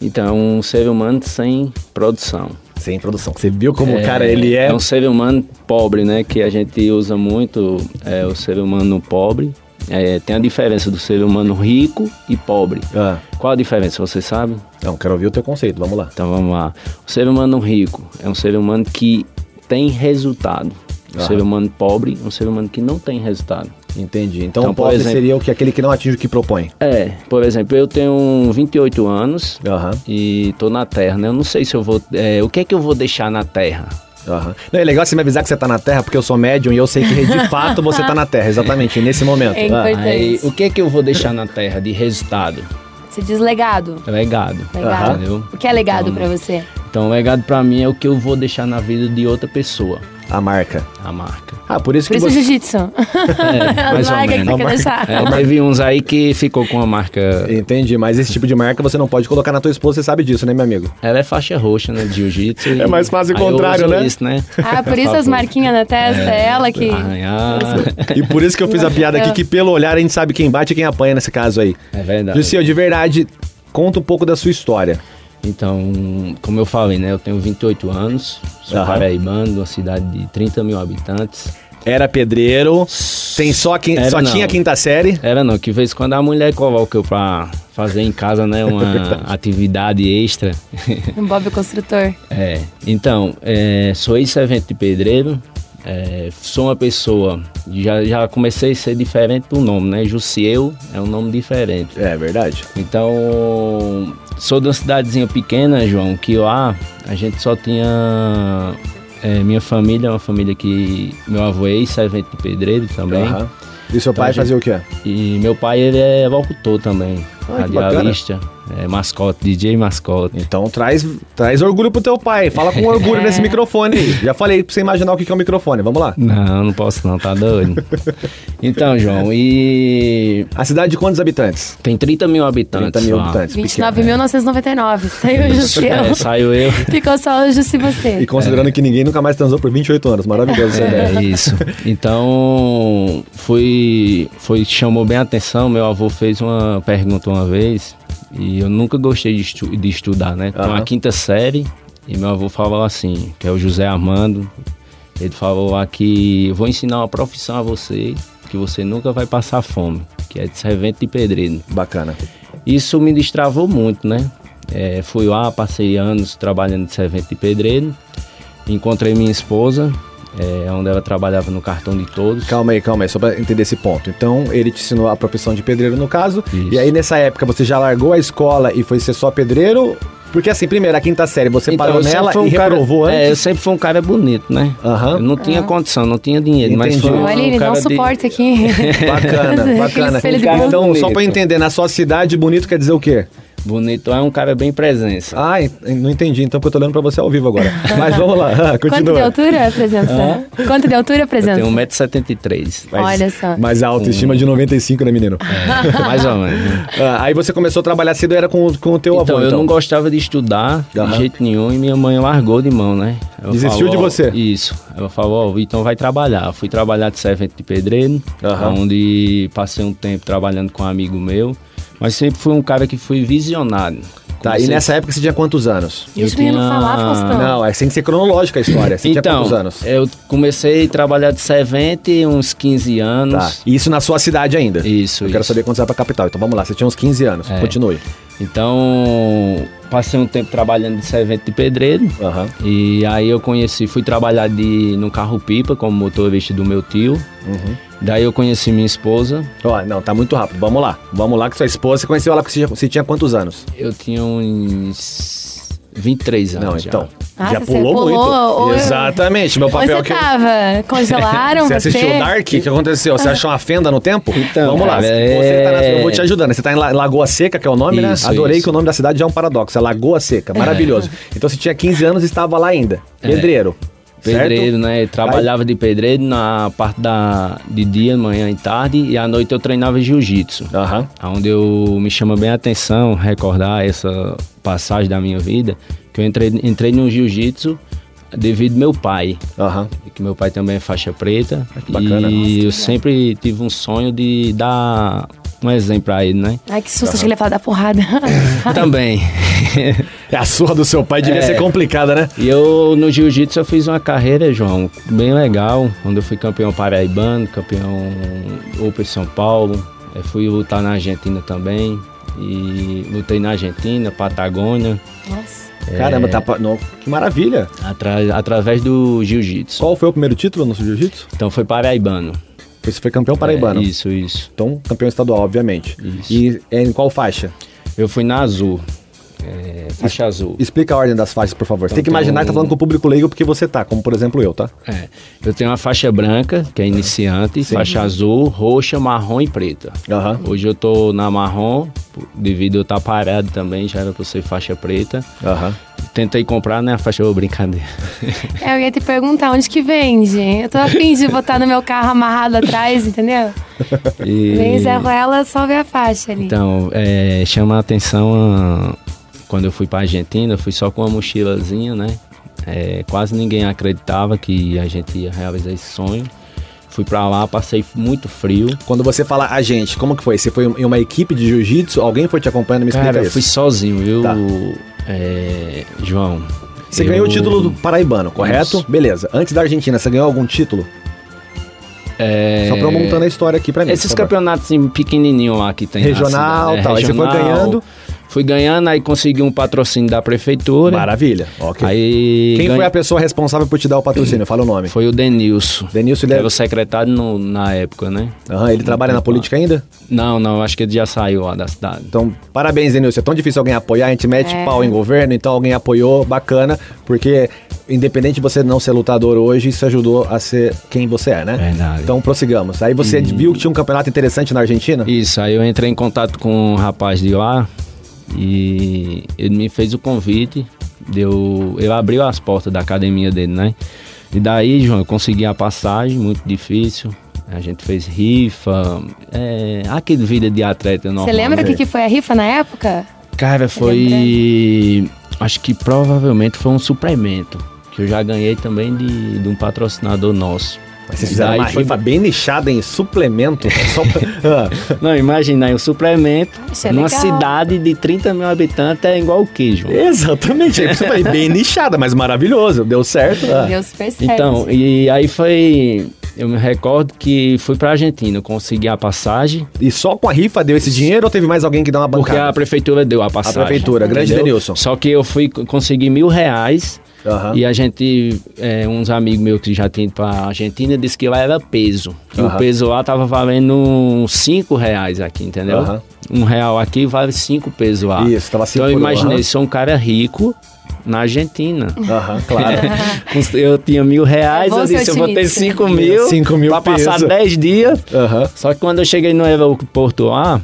[SPEAKER 4] Então, é um ser humano sem produção.
[SPEAKER 3] Sem produção. Você viu como o cara ele é?
[SPEAKER 4] É um ser humano pobre, né? Que a gente usa muito é, o ser humano pobre. É, tem a diferença do ser humano rico e pobre.
[SPEAKER 3] Ah,
[SPEAKER 4] Qual a diferença? Você sabe?
[SPEAKER 3] não, quero ouvir o teu conceito, vamos lá.
[SPEAKER 4] Então vamos lá. O ser humano rico é um ser humano que tem resultado. O
[SPEAKER 3] Ah.
[SPEAKER 4] ser humano pobre é um ser humano que não tem resultado.
[SPEAKER 3] Entendi. Então,
[SPEAKER 4] Então,
[SPEAKER 3] pobre
[SPEAKER 4] exemplo-
[SPEAKER 3] seria o que aquele que não atinge o que propõe.
[SPEAKER 4] É, por exemplo, eu tenho 28 anos
[SPEAKER 3] Aham.
[SPEAKER 4] e tô na Terra, né? Eu não sei se eu vou. é, o que é que eu vou deixar na Terra?
[SPEAKER 3] Aham. Não, é legal você me avisar que você tá na Terra, porque eu sou médium e eu sei que de fato você tá na Terra, exatamente, nesse momento.
[SPEAKER 2] É
[SPEAKER 3] Ah.
[SPEAKER 4] Aí, o que é que eu vou deixar na Terra de resultado?
[SPEAKER 2] Você diz legado.
[SPEAKER 4] Legado.
[SPEAKER 2] Legado.
[SPEAKER 4] Entendeu?
[SPEAKER 2] O que é legado
[SPEAKER 4] Então,
[SPEAKER 2] pra você?
[SPEAKER 4] Então, legado pra mim é o que eu vou deixar na vida de outra pessoa,
[SPEAKER 3] a marca.
[SPEAKER 4] a marca.
[SPEAKER 3] Ah, por isso
[SPEAKER 2] Por
[SPEAKER 3] que
[SPEAKER 2] isso
[SPEAKER 3] você...
[SPEAKER 2] jiu-jitsu.
[SPEAKER 4] É, mais ou
[SPEAKER 2] Larga que
[SPEAKER 4] menos.
[SPEAKER 2] você quer.
[SPEAKER 4] É, teve uns aí que ficou com a marca.
[SPEAKER 3] Entendi, mas esse tipo de marca você não pode colocar na tua esposa, você sabe disso, né, meu amigo?
[SPEAKER 4] Ela é faixa roxa, né? De jiu-jitsu.
[SPEAKER 3] É mais fácil o contrário, né?
[SPEAKER 4] Isso, né?
[SPEAKER 2] Ah, por isso as marquinhas na testa, é ela que...
[SPEAKER 4] Arranhar.
[SPEAKER 3] E por isso que eu fiz a piada aqui, que pelo olhar a gente sabe quem bate e quem apanha nesse caso aí.
[SPEAKER 4] É verdade.
[SPEAKER 3] Jussiel, de verdade, conta um pouco da sua história.
[SPEAKER 4] Então, como eu falei, né? Eu tenho 28 anos, sou
[SPEAKER 3] Aham.
[SPEAKER 4] paraibano, de uma cidade de 30 mil habitantes.
[SPEAKER 3] Era pedreiro, tem só.
[SPEAKER 4] Era
[SPEAKER 3] só
[SPEAKER 4] não.
[SPEAKER 3] tinha quinta série.
[SPEAKER 4] Era não, que vez em quando a mulher coloca eu pra fazer em casa, né? Uma atividade extra.
[SPEAKER 2] Um Bob Construtor.
[SPEAKER 4] É, então, é, sou ex-servente de pedreiro, é, sou uma pessoa, já, já comecei a ser diferente do nome, né? Jussieu é um nome diferente.
[SPEAKER 3] É verdade.
[SPEAKER 4] Então, sou de uma cidadezinha pequena, João, que lá a gente só tinha. é, minha família é uma família que. Meu avô é ex-servente de pedreiro também.
[SPEAKER 3] Aham. E seu
[SPEAKER 4] Então,
[SPEAKER 3] pai
[SPEAKER 4] gente-
[SPEAKER 3] fazia o quê?
[SPEAKER 4] E meu pai, ele é locutor também,
[SPEAKER 3] bacana.
[SPEAKER 4] radialista. É mascote, DJ mascote.
[SPEAKER 3] Então traz, traz orgulho pro teu pai. Fala com orgulho
[SPEAKER 2] É.
[SPEAKER 3] nesse microfone aí. Já falei pra você imaginar o que que é o microfone. Vamos lá.
[SPEAKER 4] Não, não posso não, tá doido. então, João, e
[SPEAKER 3] A cidade de quantos habitantes?
[SPEAKER 4] tem 30 mil habitantes.
[SPEAKER 3] 30 mil habitantes. pequeno.
[SPEAKER 2] 29.999. Saiu o Jussi.
[SPEAKER 4] É, saiu eu.
[SPEAKER 2] Ficou só o Jussi e você.
[SPEAKER 3] E considerando que ninguém nunca mais transou por 28 anos. Maravilhoso essa ideia.
[SPEAKER 4] É isso. Então, foi, foi chamou bem a atenção. Meu avô fez uma pergunta uma vez e eu nunca gostei de, estu- de estudar, né? Então, a quinta série e meu avô falou assim, que é o José Armando. Ele falou eu vou ensinar uma profissão a você que você nunca vai passar fome, que é de servente de pedreiro.
[SPEAKER 3] Bacana.
[SPEAKER 4] Isso me destravou muito, né? É, fui lá, passei anos trabalhando de servente de pedreiro. Encontrei minha esposa, é, onde ela trabalhava no cartão de todos.
[SPEAKER 3] Calma aí, calma aí, só pra entender esse ponto. Então, ele te ensinou a profissão de pedreiro, no caso.
[SPEAKER 4] Isso.
[SPEAKER 3] E aí, nessa época, você já largou a escola e foi ser só pedreiro? Porque, assim, primeiro, a quinta série, você
[SPEAKER 4] Então,
[SPEAKER 3] parou
[SPEAKER 4] eu
[SPEAKER 3] nela
[SPEAKER 4] um
[SPEAKER 3] e
[SPEAKER 4] cara-
[SPEAKER 3] reprovou
[SPEAKER 4] É, eu
[SPEAKER 3] antes?
[SPEAKER 4] sempre fui um cara bonito, né?
[SPEAKER 3] Aham.
[SPEAKER 4] Eu não tinha condição, não tinha dinheiro, mas
[SPEAKER 3] Entendi.
[SPEAKER 4] foi um,
[SPEAKER 2] Olha, ele dá um
[SPEAKER 4] cara de-
[SPEAKER 2] suporte aqui.
[SPEAKER 3] Bacana, bacana.
[SPEAKER 2] de.
[SPEAKER 3] Então, só eu entender, na sua cidade, bonito quer dizer o quê?
[SPEAKER 4] Bonito é um cara bem presença.
[SPEAKER 3] Ah, não entendi, então, porque eu tô olhando pra você ao vivo agora. Mas vamos lá, ah,
[SPEAKER 2] Quanto de
[SPEAKER 3] continua.
[SPEAKER 2] altura, presença? Quanto de altura,
[SPEAKER 4] Eu
[SPEAKER 2] presença?
[SPEAKER 4] tenho 1,73m.
[SPEAKER 3] Mas-
[SPEAKER 2] Olha só.
[SPEAKER 3] Mas a autoestima de 95, né, menino?
[SPEAKER 4] É, mais ou menos.
[SPEAKER 3] Ah, aí você começou a trabalhar cedo, era com, com o teu
[SPEAKER 4] Então,
[SPEAKER 3] avô,
[SPEAKER 4] eu
[SPEAKER 3] então.
[SPEAKER 4] não gostava de estudar
[SPEAKER 3] Aham.
[SPEAKER 4] de jeito nenhum e minha mãe largou de mão, né? Ela
[SPEAKER 3] Desistiu de
[SPEAKER 4] ó,
[SPEAKER 3] você?
[SPEAKER 4] Isso. Ela falou, ó, então vai trabalhar. Eu fui trabalhar de servente de pedreiro,
[SPEAKER 3] Aham.
[SPEAKER 4] onde passei um tempo trabalhando com um amigo meu, mas sempre fui um cara que foi visionário.
[SPEAKER 3] Tá, e
[SPEAKER 4] Comecei-
[SPEAKER 3] nessa época você tinha quantos anos?
[SPEAKER 2] Deixa o
[SPEAKER 4] eu
[SPEAKER 2] menino
[SPEAKER 4] tinha-
[SPEAKER 2] falar, Faustão.
[SPEAKER 3] Não, é sem ser cronológica a história. Você tinha
[SPEAKER 4] Então,
[SPEAKER 3] quantos anos?
[SPEAKER 4] eu comecei a trabalhar de servente uns 15 anos.
[SPEAKER 3] Tá. E isso na sua cidade ainda?
[SPEAKER 4] Isso,
[SPEAKER 3] Eu quero
[SPEAKER 4] isso.
[SPEAKER 3] saber quando você vai pra capital. Então vamos lá, você tinha uns 15 anos.
[SPEAKER 4] É.
[SPEAKER 3] Continue.
[SPEAKER 4] Então, passei um tempo trabalhando de servente de pedreiro.
[SPEAKER 3] Aham.
[SPEAKER 4] E aí eu conheci, fui trabalhar de, no carro-pipa como motorista do meu tio.
[SPEAKER 3] Uhum.
[SPEAKER 4] Daí eu conheci minha esposa.
[SPEAKER 3] Ó, não, tá muito rápido. Vamos lá. Vamos lá que sua esposa, você conheceu ela que você, você tinha quantos anos?
[SPEAKER 4] Eu tinha uns 23 anos
[SPEAKER 3] não,
[SPEAKER 4] já.
[SPEAKER 2] Ah,
[SPEAKER 3] já
[SPEAKER 2] você
[SPEAKER 3] pulou,
[SPEAKER 2] pulou,
[SPEAKER 3] muito.
[SPEAKER 2] ou
[SPEAKER 3] Exatamente. Meu
[SPEAKER 2] Onde
[SPEAKER 3] papel
[SPEAKER 2] você
[SPEAKER 3] aqui.
[SPEAKER 2] tava? Congelaram
[SPEAKER 3] Você
[SPEAKER 2] você?
[SPEAKER 3] assistiu Dark? O que aconteceu? Você achou uma fenda no tempo?
[SPEAKER 4] Então,
[SPEAKER 3] Vamos lá.
[SPEAKER 4] cara,
[SPEAKER 3] Você tá na-
[SPEAKER 4] é-
[SPEAKER 3] Eu vou te ajudando. Você tá em La- Lagoa Seca, que é o nome, né?
[SPEAKER 4] Isso,
[SPEAKER 3] Adorei
[SPEAKER 4] isso.
[SPEAKER 3] que o nome da cidade já é um paradoxo. É Lagoa Seca. Maravilhoso. Então você tinha 15 anos e estava lá ainda.
[SPEAKER 4] É.
[SPEAKER 3] Pedreiro.
[SPEAKER 4] Pedreiro,
[SPEAKER 3] certo?
[SPEAKER 4] né? Eu trabalhava de pedreiro na parte da, de dia, manhã e tarde. E à noite eu treinava jiu-jitsu.
[SPEAKER 3] Aham.
[SPEAKER 4] Onde eu me chama bem a atenção recordar essa passagem da minha vida. Que eu entrei, entrei no jiu-jitsu devido ao meu pai.
[SPEAKER 3] Aham.
[SPEAKER 4] que meu pai também é faixa preta.
[SPEAKER 3] que bacana.
[SPEAKER 4] E
[SPEAKER 3] Nossa,
[SPEAKER 4] eu
[SPEAKER 2] legal.
[SPEAKER 4] sempre tive um sonho de dar um exemplo pra ele, né?
[SPEAKER 2] Ai, que susto, achei que ele ia falar da porrada.
[SPEAKER 4] também.
[SPEAKER 3] É a surra do seu pai devia
[SPEAKER 4] É.
[SPEAKER 3] ser complicada, né?
[SPEAKER 4] e eu, no jiu-jitsu, eu fiz uma carreira, João, bem legal, onde eu fui campeão paraibano, campeão Open São Paulo. Eu fui lutar na Argentina também. E lutei na Argentina, Patagônia,
[SPEAKER 2] Nossa.
[SPEAKER 3] Caramba, tá. não, que maravilha.
[SPEAKER 4] atra- através do jiu-jitsu.
[SPEAKER 3] Qual foi o primeiro título no jiu-jitsu?
[SPEAKER 4] Então foi paraibano.
[SPEAKER 3] Você foi campeão paraibano.
[SPEAKER 4] É, isso, isso.
[SPEAKER 3] Então, campeão estadual, obviamente.
[SPEAKER 4] Isso.
[SPEAKER 3] E é em qual faixa?
[SPEAKER 4] Eu fui na azul. É, faixa azul.
[SPEAKER 3] Explica a ordem das faixas, por favor. Você tem que
[SPEAKER 4] Então,
[SPEAKER 3] imaginar que tá falando com o público leigo porque você tá, como por exemplo eu, tá?
[SPEAKER 4] É, eu tenho uma faixa branca, que é iniciante, faixa azul, roxa, marrom e preta.
[SPEAKER 3] Aham.
[SPEAKER 4] Hoje eu tô na marrom, devido a eu estar parado também, já era pra ser faixa preta.
[SPEAKER 3] Aham.
[SPEAKER 4] Tentei comprar, né, a faixa, ô, brincadeira.
[SPEAKER 2] É, eu ia te perguntar onde que vende. Eu tô afim de botar no meu carro amarrado atrás, entendeu?
[SPEAKER 4] E-
[SPEAKER 2] Vem Zé Ruela, só ver a faixa ali.
[SPEAKER 4] Então, é, chama a atenção a- quando eu fui pra Argentina, eu fui só com uma mochilazinha, né? É, quase ninguém acreditava que a gente ia realizar esse sonho. Fui pra lá, passei muito frio.
[SPEAKER 3] Quando você fala a gente, como que foi? Você foi em uma equipe de jiu-jitsu? Alguém foi te acompanhando? Me explica
[SPEAKER 4] Cara, eu
[SPEAKER 3] isso.
[SPEAKER 4] fui sozinho, viu,
[SPEAKER 3] Tá.
[SPEAKER 4] é, João?
[SPEAKER 3] Você
[SPEAKER 4] eu-
[SPEAKER 3] ganhou o título do paraibano, correto?
[SPEAKER 4] Isso.
[SPEAKER 3] Beleza. Antes da Argentina, você ganhou algum título?
[SPEAKER 4] É,
[SPEAKER 3] Só pra eu montando a história aqui pra mim.
[SPEAKER 4] Esses campeonatos assim, pequenininhos lá que tem na
[SPEAKER 3] Regional,
[SPEAKER 4] é,
[SPEAKER 3] tal. Aí você foi
[SPEAKER 4] regional.
[SPEAKER 3] ganhando.
[SPEAKER 4] Fui ganhando, aí consegui um patrocínio da prefeitura.
[SPEAKER 3] Maravilha. Ok.
[SPEAKER 4] Aí
[SPEAKER 3] Quem
[SPEAKER 4] ganhei-
[SPEAKER 3] foi a pessoa responsável por te dar o patrocínio? Fala o nome.
[SPEAKER 4] Foi o Denilson.
[SPEAKER 3] Denilson, ele,
[SPEAKER 4] era
[SPEAKER 3] é...
[SPEAKER 4] o secretário no- na época, né?
[SPEAKER 3] Aham, ele trabalha na política ainda?
[SPEAKER 4] Não, não, acho que ele já saiu lá da cidade.
[SPEAKER 3] Então, parabéns, Denilson. É tão difícil alguém apoiar, a gente mete
[SPEAKER 2] É.
[SPEAKER 3] pau em governo, então alguém apoiou, bacana, porque independente de você não ser lutador hoje, isso ajudou a ser quem você é, né?
[SPEAKER 4] Verdade.
[SPEAKER 3] Então prossigamos. Aí você viu que tinha um campeonato interessante na Argentina?
[SPEAKER 4] Isso, aí eu entrei em contato com um rapaz de lá E ele me fez o convite, deu, ele abriu as portas da academia dele, né? E daí, João, eu consegui a passagem, muito difícil. A gente fez rifa, é, aquele vida de atleta normal.
[SPEAKER 2] Você lembra o
[SPEAKER 4] né?
[SPEAKER 2] que, que foi a rifa na época?
[SPEAKER 4] Cara, foi. Acho que provavelmente foi um suplemento. Que eu já ganhei também de, de um patrocinador nosso.
[SPEAKER 3] Mas vocês fizeram uma
[SPEAKER 4] foi-
[SPEAKER 3] rifa bem nichada em suplemento. Só pra- Ah,
[SPEAKER 4] Não, imagina aí um suplemento
[SPEAKER 2] é
[SPEAKER 4] numa
[SPEAKER 2] legal.
[SPEAKER 4] cidade de 30 mil habitantes é igual o queijo.
[SPEAKER 3] Exatamente, é isso aí, bem nichada, mas maravilhoso, deu certo. Ah.
[SPEAKER 2] Deu super certo.
[SPEAKER 4] Então, e aí foi. Eu me recordo que fui pra Argentina, consegui a passagem,
[SPEAKER 3] E só com a rifa deu esse dinheiro ou teve mais alguém que deu uma
[SPEAKER 4] porque
[SPEAKER 3] bancada?
[SPEAKER 4] a prefeitura deu a
[SPEAKER 3] A
[SPEAKER 4] passagem.
[SPEAKER 3] prefeitura, grande? Denilson.
[SPEAKER 4] Só que eu fui consegui mil reais
[SPEAKER 3] Aham.
[SPEAKER 4] e a gente, é, uns amigos meus que já tinham ido pra Argentina, disse que lá era peso. E
[SPEAKER 3] Aham.
[SPEAKER 4] o peso lá tava valendo uns cinco reais aqui, entendeu?
[SPEAKER 3] Aham.
[SPEAKER 4] Um real aqui vale cinco pesos lá.
[SPEAKER 3] Isso, tava cinco
[SPEAKER 4] Então eu imaginei, sou um cara rico na Argentina.
[SPEAKER 3] Aham, claro.
[SPEAKER 4] Eu tinha mil reais,
[SPEAKER 2] É
[SPEAKER 4] eu
[SPEAKER 2] ser
[SPEAKER 4] disse, eu vou ter cinco mil,
[SPEAKER 3] Cinco mil
[SPEAKER 4] pra passar
[SPEAKER 3] peso.
[SPEAKER 4] 10 dias.
[SPEAKER 3] Aham.
[SPEAKER 4] Só que quando eu cheguei no aeroporto lá,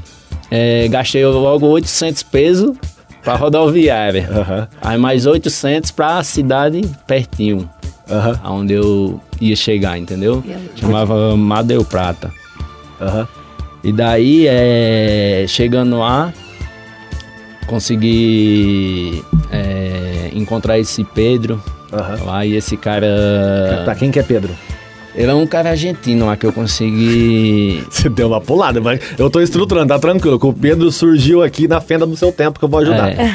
[SPEAKER 4] é, gastei logo 800 pesos pra rodoviária.
[SPEAKER 3] Aham.
[SPEAKER 4] Aí mais 800 pra cidade pertinho,
[SPEAKER 3] Aham.
[SPEAKER 4] onde eu ia chegar, entendeu? Chamava Madeu Prata.
[SPEAKER 3] Aham.
[SPEAKER 4] E daí, é, chegando lá, consegui é, encontrar esse Pedro
[SPEAKER 3] Aham.
[SPEAKER 4] lá e esse cara...
[SPEAKER 3] Pra quem que é Pedro?
[SPEAKER 4] Ele é um cara argentino lá que eu consegui.
[SPEAKER 3] Você deu uma pulada, mas eu tô estruturando, tá tranquilo, que o Pedro surgiu aqui na fenda do seu tempo que eu vou ajudar.
[SPEAKER 4] É,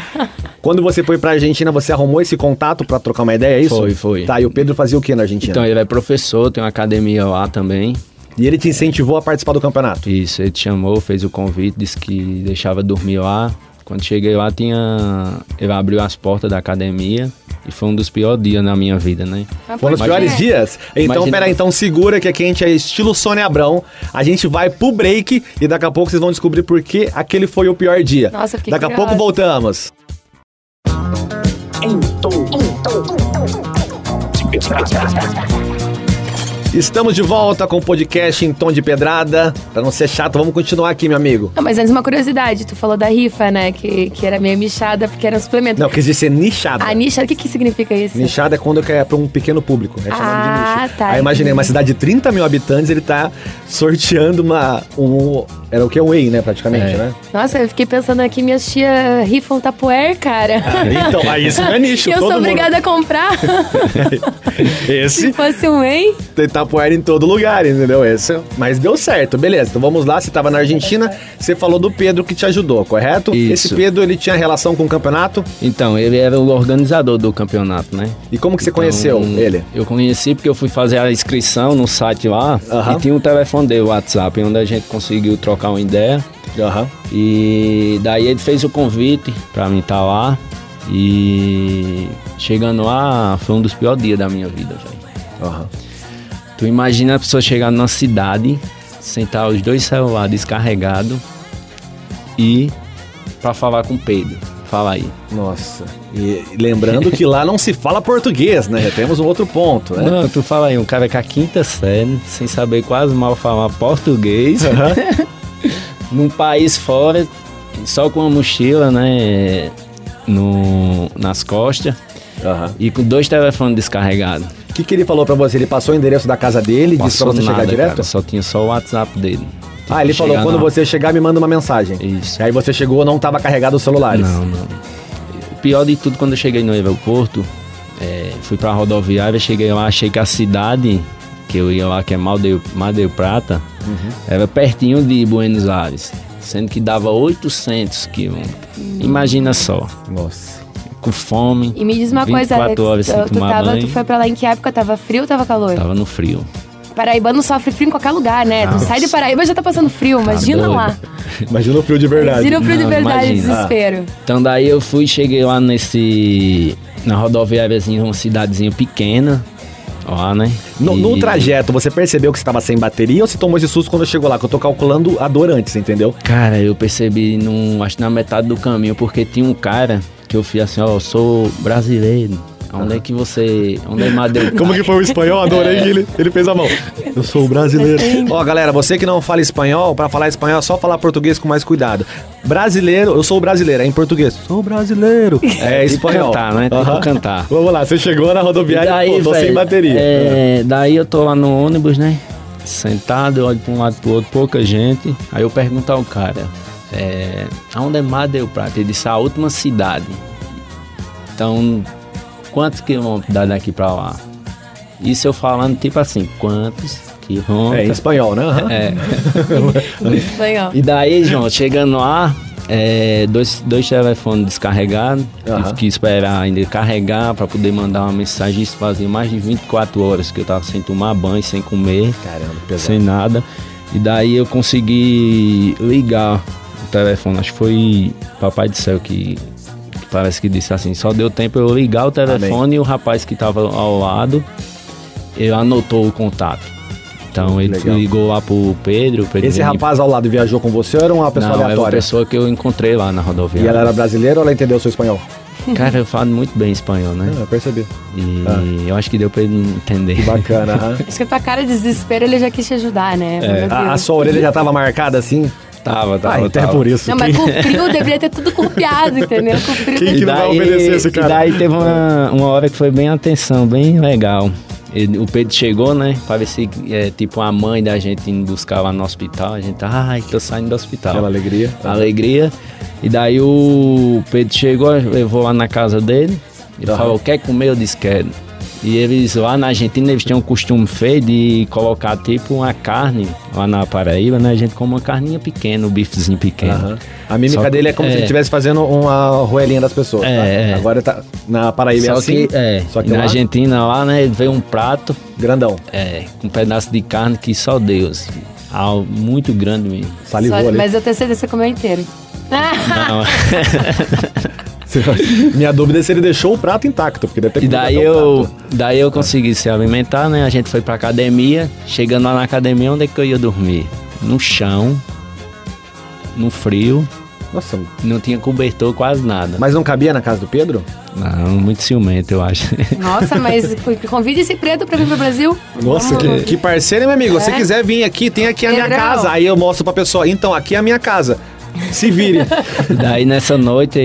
[SPEAKER 3] Quando você foi pra Argentina, você arrumou esse contato pra trocar uma ideia, é isso?
[SPEAKER 4] Foi, foi.
[SPEAKER 3] Tá, e o Pedro fazia o que na Argentina?
[SPEAKER 4] então, ele é professor, tem uma academia lá também.
[SPEAKER 3] E ele te incentivou a participar do campeonato?
[SPEAKER 4] Isso, ele te chamou, fez o convite, disse que deixava dormir lá. Quando cheguei lá, tinha. Ele abriu as portas da academia e foi um dos piores dias na minha vida, né?
[SPEAKER 2] Mas
[SPEAKER 3] Foram os piores dias? Então,
[SPEAKER 4] Imagina-
[SPEAKER 3] peraí, então segura que aqui a gente é estilo Sônia Abrão. A gente vai pro break e daqui a pouco vocês vão descobrir por que aquele foi o pior dia.
[SPEAKER 2] Nossa, eu fiquei
[SPEAKER 3] Daqui a
[SPEAKER 2] curiosa.
[SPEAKER 3] pouco voltamos.
[SPEAKER 1] Em tom de pedrada.
[SPEAKER 3] Estamos de volta com o podcast em tom de pedrada. Pra não ser chato, vamos continuar aqui, meu amigo.
[SPEAKER 2] Não, mas antes uma curiosidade, tu falou da rifa, né? Que, que era meio michada porque era um suplemento.
[SPEAKER 3] Não, quis dizer nichada.
[SPEAKER 2] A nicha, o que que significa isso?
[SPEAKER 3] Nichada é quando é pra um pequeno público. É chamado
[SPEAKER 2] Ah,
[SPEAKER 3] de nicho.
[SPEAKER 2] tá,
[SPEAKER 3] Aí imaginei, uma cidade de 30 mil habitantes, ele tá sorteando uma. Um, era o que? Whey, né, praticamente,
[SPEAKER 4] É.
[SPEAKER 3] né?
[SPEAKER 2] Nossa, eu fiquei pensando aqui, minhas tia rifam tapuer, cara.
[SPEAKER 3] Então, aí isso não é nicho.
[SPEAKER 2] eu sou
[SPEAKER 3] mundo-
[SPEAKER 2] obrigada a comprar.
[SPEAKER 3] Esse
[SPEAKER 2] Se fosse um whey.
[SPEAKER 3] tem tapoeira em todo lugar, entendeu? Esse, mas deu certo, beleza. Então vamos lá, você tava na Argentina, você falou do Pedro que te ajudou, correto?
[SPEAKER 4] Isso.
[SPEAKER 3] Esse Pedro, ele tinha relação com o campeonato?
[SPEAKER 4] Então, ele era o organizador do campeonato, né?
[SPEAKER 3] E como que você conheceu
[SPEAKER 4] Então,
[SPEAKER 3] ele?
[SPEAKER 4] Eu conheci porque eu fui fazer a inscrição no site lá
[SPEAKER 3] Aham.
[SPEAKER 4] e tinha um telefone dele, o WhatsApp, onde a gente conseguiu trocar uma ideia.
[SPEAKER 3] Aham.
[SPEAKER 4] E daí ele fez o convite pra mim estar lá. E chegando lá, foi um dos piores dias da minha vida, velho.
[SPEAKER 3] Aham.
[SPEAKER 4] Tu imagina a pessoa chegar numa cidade, sentar os dois celulares descarregados e pra falar com o Pedro. Fala aí.
[SPEAKER 3] Nossa. E lembrando que lá não se fala português, né? Temos um outro ponto, né?
[SPEAKER 4] Não, tu fala aí, um cara com a quinta série, sem saber quase mal falar português, num país fora, só com uma mochila, né, no, nas costas
[SPEAKER 3] Aham.
[SPEAKER 4] e com dois telefones descarregados.
[SPEAKER 3] O que, que ele falou pra você? Ele passou o endereço da casa dele, disse pra
[SPEAKER 4] Passou
[SPEAKER 3] você chegar
[SPEAKER 4] nada,
[SPEAKER 3] direto?
[SPEAKER 4] cara, só tinha só o WhatsApp dele.
[SPEAKER 3] Ah, ele falou,
[SPEAKER 4] Chegar
[SPEAKER 3] quando
[SPEAKER 4] na-
[SPEAKER 3] você chegar, me manda uma mensagem.
[SPEAKER 4] Isso.
[SPEAKER 3] Aí você chegou, não tava carregado os celulares.
[SPEAKER 4] Não, não. O pior de tudo, quando eu cheguei no aeroporto, é, fui pra rodoviária, cheguei lá, achei que a cidade que eu ia lá, que é Madeu, Madeu Prata,
[SPEAKER 3] Uhum.
[SPEAKER 4] era pertinho de Buenos Aires, sendo que dava 800 quilômetros. Imagina só,
[SPEAKER 3] Nossa.
[SPEAKER 4] com fome,
[SPEAKER 2] E me diz uma coisa,
[SPEAKER 4] 24 horas
[SPEAKER 2] tu, tu, tava,
[SPEAKER 4] banho,
[SPEAKER 2] tu foi pra lá em que época? Tava frio ou tava calor?
[SPEAKER 4] tava no frio.
[SPEAKER 2] Paraibano sofre frio em qualquer lugar, né? Tu
[SPEAKER 4] Nossa.
[SPEAKER 2] sai de Paraíba já tá passando frio, imagina
[SPEAKER 4] doido.
[SPEAKER 2] lá.
[SPEAKER 3] Imagina o frio de verdade.
[SPEAKER 2] Imagina o frio de
[SPEAKER 4] Não,
[SPEAKER 2] verdade,
[SPEAKER 4] imagina.
[SPEAKER 2] desespero.
[SPEAKER 4] Então daí eu fui, cheguei lá nesse, na rodoviáriazinha, uma cidadezinha pequena, lá, né?
[SPEAKER 3] No, no
[SPEAKER 4] E-
[SPEAKER 3] trajeto, você percebeu que você estava sem bateria ou você tomou esse susto quando chegou lá? Que eu tô calculando a dor antes, entendeu?
[SPEAKER 4] Cara, eu percebi, num, acho que na metade do caminho, porque tinha um cara que eu fui assim, ó, eu sou brasileiro. Onde é que você. Onde é Madeira?
[SPEAKER 3] Como que foi o espanhol? Adorei que ele, ele fez a mão. Eu sou o brasileiro. Ó, galera, você que não fala espanhol, pra falar espanhol é só falar português com mais cuidado. Brasileiro, eu sou o brasileiro, é em português. Sou brasileiro. É espanhol.
[SPEAKER 4] cantar, né? Tipo
[SPEAKER 3] Aham.
[SPEAKER 4] cantar.
[SPEAKER 3] Vamos lá, você chegou na rodoviária e pô, tô sem bateria.
[SPEAKER 4] é, daí eu tô lá no ônibus, né? Sentado, eu olho pra um lado pro outro, pouca gente. Aí eu pergunto ao cara, é, aonde é Madeira Prata? Ele disse, a última cidade. Então, quantos quilômetros dá daqui pra lá? Isso eu falando tipo assim, quantos quilômetros?
[SPEAKER 3] É, em espanhol, né? Aham.
[SPEAKER 4] É.
[SPEAKER 2] Espanhol.
[SPEAKER 4] E daí, João, chegando lá, é, dois, dois telefones descarregados,
[SPEAKER 3] Aham.
[SPEAKER 4] tive que esperar ainda carregar para poder mandar uma mensagem. Isso fazia mais de 24 horas que eu tava sem tomar banho, sem comer,
[SPEAKER 3] Caramba, pesado.
[SPEAKER 4] sem nada. E daí eu consegui ligar o telefone. Acho que foi Papai do Céu que, que parece que disse assim: só deu tempo eu ligar o telefone e o rapaz que tava ao lado ele anotou o contato. Então ele
[SPEAKER 3] Legal.
[SPEAKER 4] ligou lá pro Pedro. o Pedro
[SPEAKER 3] Esse rapaz ao lado viajou com você ou era uma pessoa
[SPEAKER 4] não, é uma
[SPEAKER 3] aleatória?
[SPEAKER 4] pessoa que eu encontrei lá na
[SPEAKER 3] E
[SPEAKER 4] rodoviária.
[SPEAKER 3] ela era brasileira ou ela entendeu o seu espanhol?
[SPEAKER 4] Cara, eu falo muito bem espanhol, né?
[SPEAKER 3] Ah, eu percebi.
[SPEAKER 4] E
[SPEAKER 3] Ah.
[SPEAKER 4] eu acho que deu pra ele entender.
[SPEAKER 3] Que bacana.
[SPEAKER 2] Acho que a tua cara de desespero ele já quis te ajudar, né? Deus.
[SPEAKER 3] A, a sua orelha já tava marcada assim?
[SPEAKER 4] Tava, tava,
[SPEAKER 3] Ah, então é
[SPEAKER 4] tava.
[SPEAKER 3] por isso.
[SPEAKER 2] Não, mas com o frio deveria ter tudo copiado, entendeu? Com o frio
[SPEAKER 3] Quem que
[SPEAKER 4] E
[SPEAKER 3] não vai
[SPEAKER 4] daí,
[SPEAKER 3] obedecer esse cara?
[SPEAKER 4] e daí teve uma, uma hora que foi bem atenção, bem legal. Ele- o Pedro chegou, né? Parecia é, tipo a mãe da gente indo buscar lá no hospital. A gente, ai, tô saindo do hospital.
[SPEAKER 3] Aquela alegria.
[SPEAKER 4] alegria. E daí o Pedro chegou, levou lá na casa dele. Ele
[SPEAKER 3] Aham.
[SPEAKER 4] falou, quer comer? Eu disse, quero. E eles lá na Argentina, eles tinham um costume feio de colocar tipo uma carne lá na Paraíba, né? A gente come uma carninha pequena, um bifezinho pequeno.
[SPEAKER 3] Aham. A mímica
[SPEAKER 4] Só que-
[SPEAKER 3] dele é como se
[SPEAKER 4] é.
[SPEAKER 3] ele estivesse fazendo uma roelinha das pessoas. tá?
[SPEAKER 4] É, é.
[SPEAKER 3] Agora tá na Paraíba é
[SPEAKER 4] Só
[SPEAKER 3] assim.
[SPEAKER 4] que, é,
[SPEAKER 3] Só que
[SPEAKER 4] na
[SPEAKER 3] lá,
[SPEAKER 4] Argentina lá, né, veio um prato
[SPEAKER 3] grandão.
[SPEAKER 4] é, com um pedaço de carne que só Deus. Algo muito grande mesmo.
[SPEAKER 3] Salivou
[SPEAKER 2] Só-
[SPEAKER 3] ali.
[SPEAKER 2] mas eu tenho certeza que você comeu inteiro.
[SPEAKER 4] Não,
[SPEAKER 3] Minha dúvida é se ele deixou o prato intacto, porque deve ter
[SPEAKER 4] E
[SPEAKER 3] comido
[SPEAKER 4] daí eu,
[SPEAKER 3] prato.
[SPEAKER 4] daí eu consegui se alimentar, né? A gente foi pra academia. Chegando lá na academia, onde é que eu ia dormir? No chão, no frio,
[SPEAKER 3] Nossa,
[SPEAKER 4] não tinha cobertor, quase nada.
[SPEAKER 3] mas não cabia na casa do Pedro?
[SPEAKER 4] Não, muito ciumento, eu acho.
[SPEAKER 2] Nossa, mas convide esse preto pra vir pro Brasil.
[SPEAKER 3] Nossa, que, que parceiro, meu amigo? Se
[SPEAKER 2] É.
[SPEAKER 3] quiser vir aqui, tem aqui a minha
[SPEAKER 2] Pedrão.
[SPEAKER 3] casa. Aí eu mostro pra pessoa, então, aqui é a minha casa. Se vire.
[SPEAKER 4] E daí nessa noite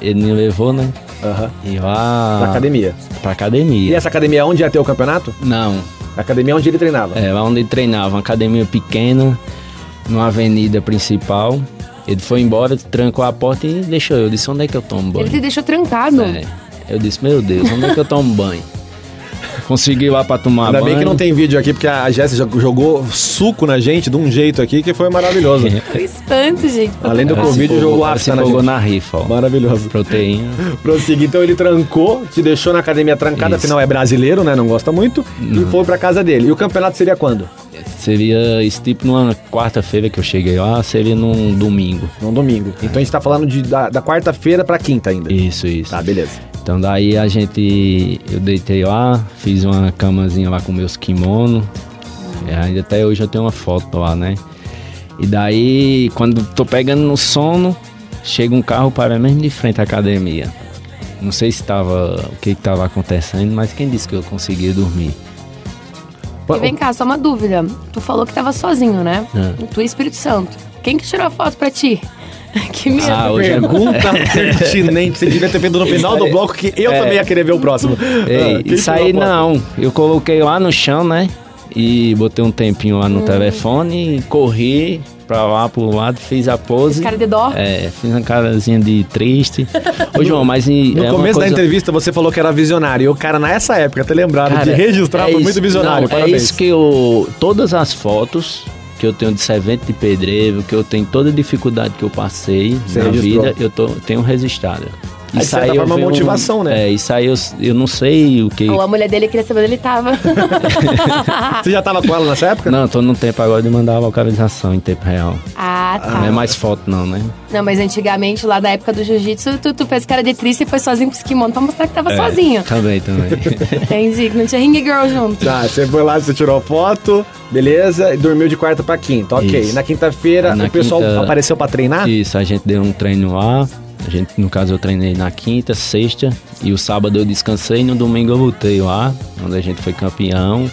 [SPEAKER 4] ele me levou, né?
[SPEAKER 3] Aham.
[SPEAKER 4] E lá.
[SPEAKER 3] Na academia.
[SPEAKER 4] Pra
[SPEAKER 3] E
[SPEAKER 4] academia.
[SPEAKER 3] essa academia é onde ia ter o campeonato?
[SPEAKER 4] Não,
[SPEAKER 3] A academia é onde ele treinava.
[SPEAKER 4] É, lá onde ele treinava, uma academia pequena, numa avenida principal. Ele foi embora, trancou a porta e deixou eu. Eu disse, onde é que eu tomo banho?
[SPEAKER 2] Ele te deixou trancado.
[SPEAKER 4] É. Eu disse, meu Deus, onde é que eu tomo banho? Consegui ir lá pra tomar
[SPEAKER 3] Ainda
[SPEAKER 4] banho.
[SPEAKER 3] bem que não tem vídeo aqui, porque a Jéssica jogou suco na gente de um jeito aqui que foi maravilhoso.
[SPEAKER 2] Que espanto, gente.
[SPEAKER 3] Além do Covid, jogou afta na gente.
[SPEAKER 4] na rifa, ó.
[SPEAKER 3] Maravilhoso.
[SPEAKER 4] Proteína.
[SPEAKER 3] Prosseguir. Então ele trancou, te deixou na academia trancada,
[SPEAKER 4] Isso.
[SPEAKER 3] afinal é brasileiro, né? Não gosta muito. E foi pra casa dele. E o campeonato seria quando?
[SPEAKER 4] Seria esse tipo numa quarta-feira que eu cheguei lá, seria num domingo.
[SPEAKER 3] Num domingo. Então a gente tá falando de, da, da quarta-feira pra quinta ainda.
[SPEAKER 4] Isso, isso.
[SPEAKER 3] Tá, beleza.
[SPEAKER 4] Então daí a gente. Eu deitei lá, fiz uma camazinha lá com meus kimono. E ainda até hoje eu tenho uma foto lá, né? E daí, quando tô pegando no sono, chega um carro para mesmo de frente à academia. Não sei se tava. o que que tava acontecendo, mas quem disse que eu conseguia dormir?
[SPEAKER 2] E vem cá, só uma dúvida. Tu falou que tava sozinho, né?
[SPEAKER 4] Ah.
[SPEAKER 2] Tu e Espírito Santo. Quem que tirou a foto pra ti? que medo.
[SPEAKER 4] Ah, hoje é-
[SPEAKER 3] Pergunta pertinente. Você devia ter feito no final do bloco que eu
[SPEAKER 4] É.
[SPEAKER 3] também ia querer ver o próximo.
[SPEAKER 4] Ei,
[SPEAKER 3] Ah,
[SPEAKER 4] isso aí não. Eu coloquei lá no chão, né? E botei um tempinho lá
[SPEAKER 2] Hum.
[SPEAKER 4] no telefone, corri pra lá pro lado, fiz a pose.
[SPEAKER 2] Esse cara de dó?
[SPEAKER 4] É, fiz uma carazinha de triste. Ô, João, mas em-
[SPEAKER 3] No
[SPEAKER 4] é uma
[SPEAKER 3] começo da
[SPEAKER 4] coisa-
[SPEAKER 3] entrevista você falou que era visionário. E o cara, nessa época, ter lembrado
[SPEAKER 4] Cara,
[SPEAKER 3] de registrar
[SPEAKER 4] é
[SPEAKER 3] foi
[SPEAKER 4] isso.
[SPEAKER 3] muito visionário.
[SPEAKER 4] Não, é
[SPEAKER 3] Parabéns.
[SPEAKER 4] isso que eu. Todas as fotos que eu tenho de servente de pedreiro, que eu tenho toda a dificuldade que eu passei
[SPEAKER 3] Você
[SPEAKER 4] na
[SPEAKER 3] registrou.
[SPEAKER 4] vida, eu tô, tenho registrado.
[SPEAKER 3] Aí, de certa
[SPEAKER 4] eu
[SPEAKER 3] forma,
[SPEAKER 4] vi um-
[SPEAKER 3] motivação, né?
[SPEAKER 4] É, isso aí eu, eu não sei o que.
[SPEAKER 2] Ou a mulher dele queria saber onde ele tava.
[SPEAKER 3] Você já tava com ela nessa época?
[SPEAKER 4] Não, tô no tempo agora de mandar a localização em tempo real.
[SPEAKER 2] ah, tá.
[SPEAKER 4] Não é mais foto, não, né?
[SPEAKER 2] Não, mas antigamente, lá da época do jiu-jitsu, tu, tu fez cara de triste e foi sozinho pros kimono pra mostrar que tava
[SPEAKER 4] É,
[SPEAKER 2] sozinho.
[SPEAKER 4] Também, também.
[SPEAKER 2] Entendi, que não tinha ring girl junto.
[SPEAKER 3] Tá, você foi lá, você tirou foto, beleza, e dormiu de quarta pra quinta. Ok.
[SPEAKER 4] Isso.
[SPEAKER 3] Na quinta-feira, o pessoal
[SPEAKER 4] quinta-
[SPEAKER 3] apareceu pra treinar?
[SPEAKER 4] Isso, a gente deu um treino lá. A gente, no caso, eu treinei na quinta, sexta e o sábado eu descansei e no domingo eu voltei lá, onde a gente foi campeão.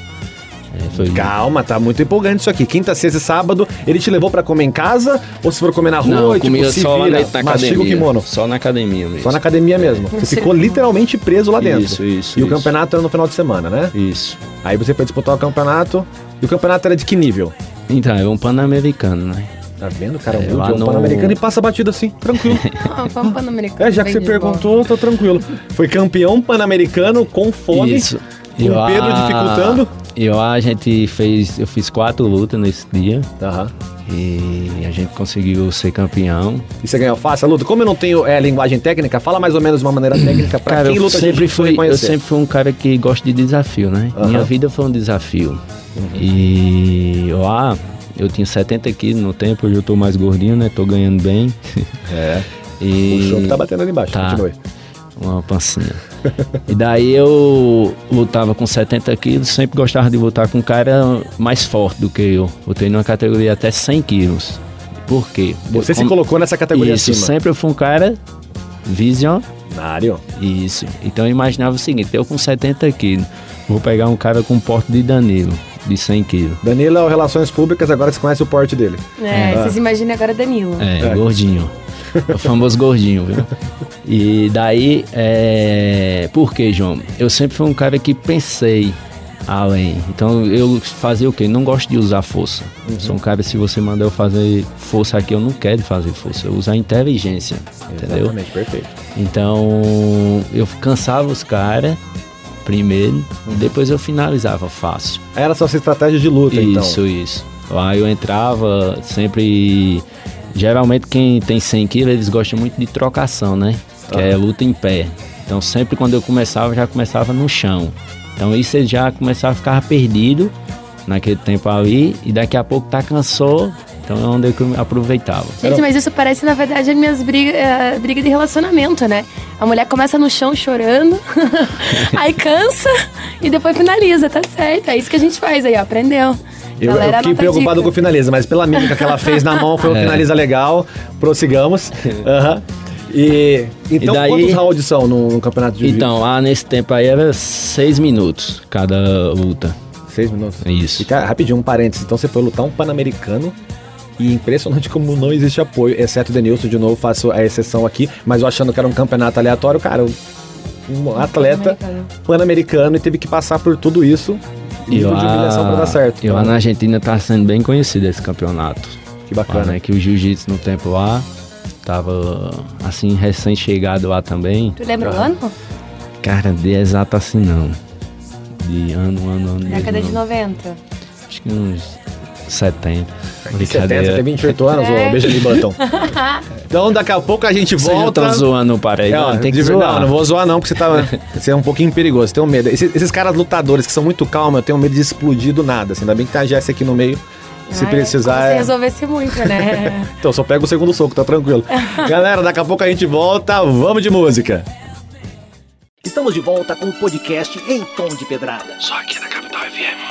[SPEAKER 4] É, foi
[SPEAKER 3] Calma, tá muito empolgante isso aqui. Quinta, sexta e sábado, ele te levou pra comer em casa ou se for comer na rua?
[SPEAKER 4] Não, eu
[SPEAKER 3] tipo, se
[SPEAKER 4] só
[SPEAKER 3] vira,
[SPEAKER 4] na
[SPEAKER 3] mastiga
[SPEAKER 4] academia.
[SPEAKER 3] o kimono?
[SPEAKER 4] Só na academia mesmo.
[SPEAKER 3] Só na academia mesmo. Você ficou literalmente preso lá dentro.
[SPEAKER 4] Isso, isso,
[SPEAKER 3] E o
[SPEAKER 4] isso.
[SPEAKER 3] campeonato era no final de semana, né?
[SPEAKER 4] Isso.
[SPEAKER 3] Aí você foi disputar o campeonato. E o campeonato era de que nível?
[SPEAKER 4] Então, é um pan-americano, né?
[SPEAKER 3] Tá vendo, cara?
[SPEAKER 4] É,
[SPEAKER 3] Um
[SPEAKER 4] lá
[SPEAKER 3] é um
[SPEAKER 4] no-
[SPEAKER 3] Pan-Americano e passa batido assim, tranquilo.
[SPEAKER 2] Ah, vamos Pan-Americano.
[SPEAKER 3] É, já que você perguntou, tô tranquilo. Foi campeão pan-americano com fome,
[SPEAKER 4] Isso.
[SPEAKER 3] com
[SPEAKER 4] E
[SPEAKER 3] o
[SPEAKER 4] lá-
[SPEAKER 3] Pedro dificultando.
[SPEAKER 4] E lá a gente fez, eu fiz quatro lutas nesse dia
[SPEAKER 3] Aham.
[SPEAKER 4] e a gente conseguiu ser campeão.
[SPEAKER 3] E você ganhou fácil a luta? Como eu não tenho é, linguagem técnica, fala mais ou menos de uma maneira técnica pra
[SPEAKER 4] Cara,
[SPEAKER 3] quem
[SPEAKER 4] eu
[SPEAKER 3] luta
[SPEAKER 4] sempre fui, eu sempre fui um cara que gosta de desafio, né?
[SPEAKER 3] Uhum.
[SPEAKER 4] Minha vida foi um desafio. E lá eu tinha 70 quilos no tempo, hoje eu tô mais gordinho, né? Tô ganhando bem.
[SPEAKER 3] É.
[SPEAKER 4] E
[SPEAKER 3] O chope tá batendo ali embaixo,
[SPEAKER 4] Tá.
[SPEAKER 3] continue.
[SPEAKER 4] uma pancinha. e daí eu lutava com 70 quilos, sempre gostava de lutar com um cara mais forte do que eu. Lutei numa categoria até 100 quilos. Por quê?
[SPEAKER 3] Você
[SPEAKER 4] Eu
[SPEAKER 3] se
[SPEAKER 4] como-
[SPEAKER 3] colocou nessa categoria
[SPEAKER 4] Isso,
[SPEAKER 3] acima.
[SPEAKER 4] sempre eu fui um cara vision.
[SPEAKER 3] Nário.
[SPEAKER 4] Isso. Então eu imaginava o seguinte, eu com 70 quilos, vou pegar um cara com porte de Danilo, de 100 quilos.
[SPEAKER 3] Danilo é o Relações Públicas, agora você conhece o porte dele.
[SPEAKER 2] É, vocês imaginem agora Danilo.
[SPEAKER 4] É,
[SPEAKER 3] É.
[SPEAKER 4] gordinho. o famoso gordinho, viu? E daí, é... por que, João? Eu sempre fui um cara que pensei além. Então eu fazia o quê? Não gosto de usar força. Sou um cara, se você mandar eu fazer força aqui, eu não quero fazer força. Eu uso a inteligência, entendeu?
[SPEAKER 3] Exatamente, perfeito.
[SPEAKER 4] Então eu cansava os caras primeiro depois eu finalizava fácil.
[SPEAKER 3] Era só sua estratégia de luta, então.
[SPEAKER 4] Isso, isso. Lá eu entrava sempre. Geralmente quem tem 100 quilos, eles gostam muito de trocação, né? Que é luta em pé. Então sempre quando eu começava, eu já começava no chão. Então isso ele já começava a ficar perdido naquele tempo ali. E daqui a pouco tá cansou. Então é onde eu aproveitava.
[SPEAKER 2] Gente, mas isso parece, na verdade, as minhas brigas eh, briga de relacionamento, né? A mulher começa no chão chorando, aí cansa e depois finaliza, tá certo. É isso que a gente faz aí, ó, aprendeu.
[SPEAKER 3] Eu, eu fiquei preocupado
[SPEAKER 2] dica.
[SPEAKER 3] com o finaliza, mas pela mímica que ela fez na mão foi um
[SPEAKER 4] É.
[SPEAKER 3] finaliza legal. Prossigamos. Aham. E então
[SPEAKER 4] E daí-
[SPEAKER 3] quantos rounds são no, no campeonato de jiu-jitsu?
[SPEAKER 4] Então, lá nesse tempo aí era seis minutos cada luta.
[SPEAKER 3] Seis minutos.
[SPEAKER 4] Isso.
[SPEAKER 3] E, cara, rapidinho, um parênteses. Então você foi lutar um Pan-Americano e impressionante como não existe apoio, exceto o Denilson, de novo, faço a exceção aqui, mas eu achando que era um campeonato aleatório, cara, um atleta
[SPEAKER 2] Pan-Americano.
[SPEAKER 3] pan-americano e teve que passar por tudo isso
[SPEAKER 4] E
[SPEAKER 3] nível de humilhação pra dar certo.
[SPEAKER 4] e lá
[SPEAKER 3] Então,
[SPEAKER 4] na Argentina tá sendo bem conhecido esse campeonato.
[SPEAKER 3] Que
[SPEAKER 4] Lá,
[SPEAKER 3] bacana.
[SPEAKER 4] né? Que o jiu-jitsu no tempo lá tava assim, recém-chegado lá também.
[SPEAKER 2] Tu lembra o ano?
[SPEAKER 4] Cara, de exato assim não. De ano, ano, ano.
[SPEAKER 2] Década
[SPEAKER 4] mesmo,
[SPEAKER 2] de
[SPEAKER 4] não.
[SPEAKER 2] 90.
[SPEAKER 4] Acho que uns 70.
[SPEAKER 3] De 70, você tem 28 anos,
[SPEAKER 2] É.
[SPEAKER 3] ô Benjamin Button. Então daqui a pouco a gente
[SPEAKER 4] Vocês
[SPEAKER 3] volta.
[SPEAKER 4] estão zoando o parede.
[SPEAKER 3] É, ó,
[SPEAKER 4] não, tem que
[SPEAKER 3] de-
[SPEAKER 4] zoar.
[SPEAKER 3] Não, não vou zoar não, porque você, tá, você é um pouquinho perigoso, tenho medo. Esses, esses caras lutadores que são muito calmos, eu tenho medo de explodir do nada. Assim, ainda bem que tá a Jéssica aqui no meio. Se
[SPEAKER 2] Ai,
[SPEAKER 3] precisar.
[SPEAKER 2] Se
[SPEAKER 3] é-
[SPEAKER 2] resolvesse muito, né?
[SPEAKER 3] Então, só pega o segundo soco, tá tranquilo. Galera, daqui a pouco a gente volta, vamos de música.
[SPEAKER 1] Estamos de volta com o podcast Em Tom de Pedrada.
[SPEAKER 4] Só aqui na Capital FM.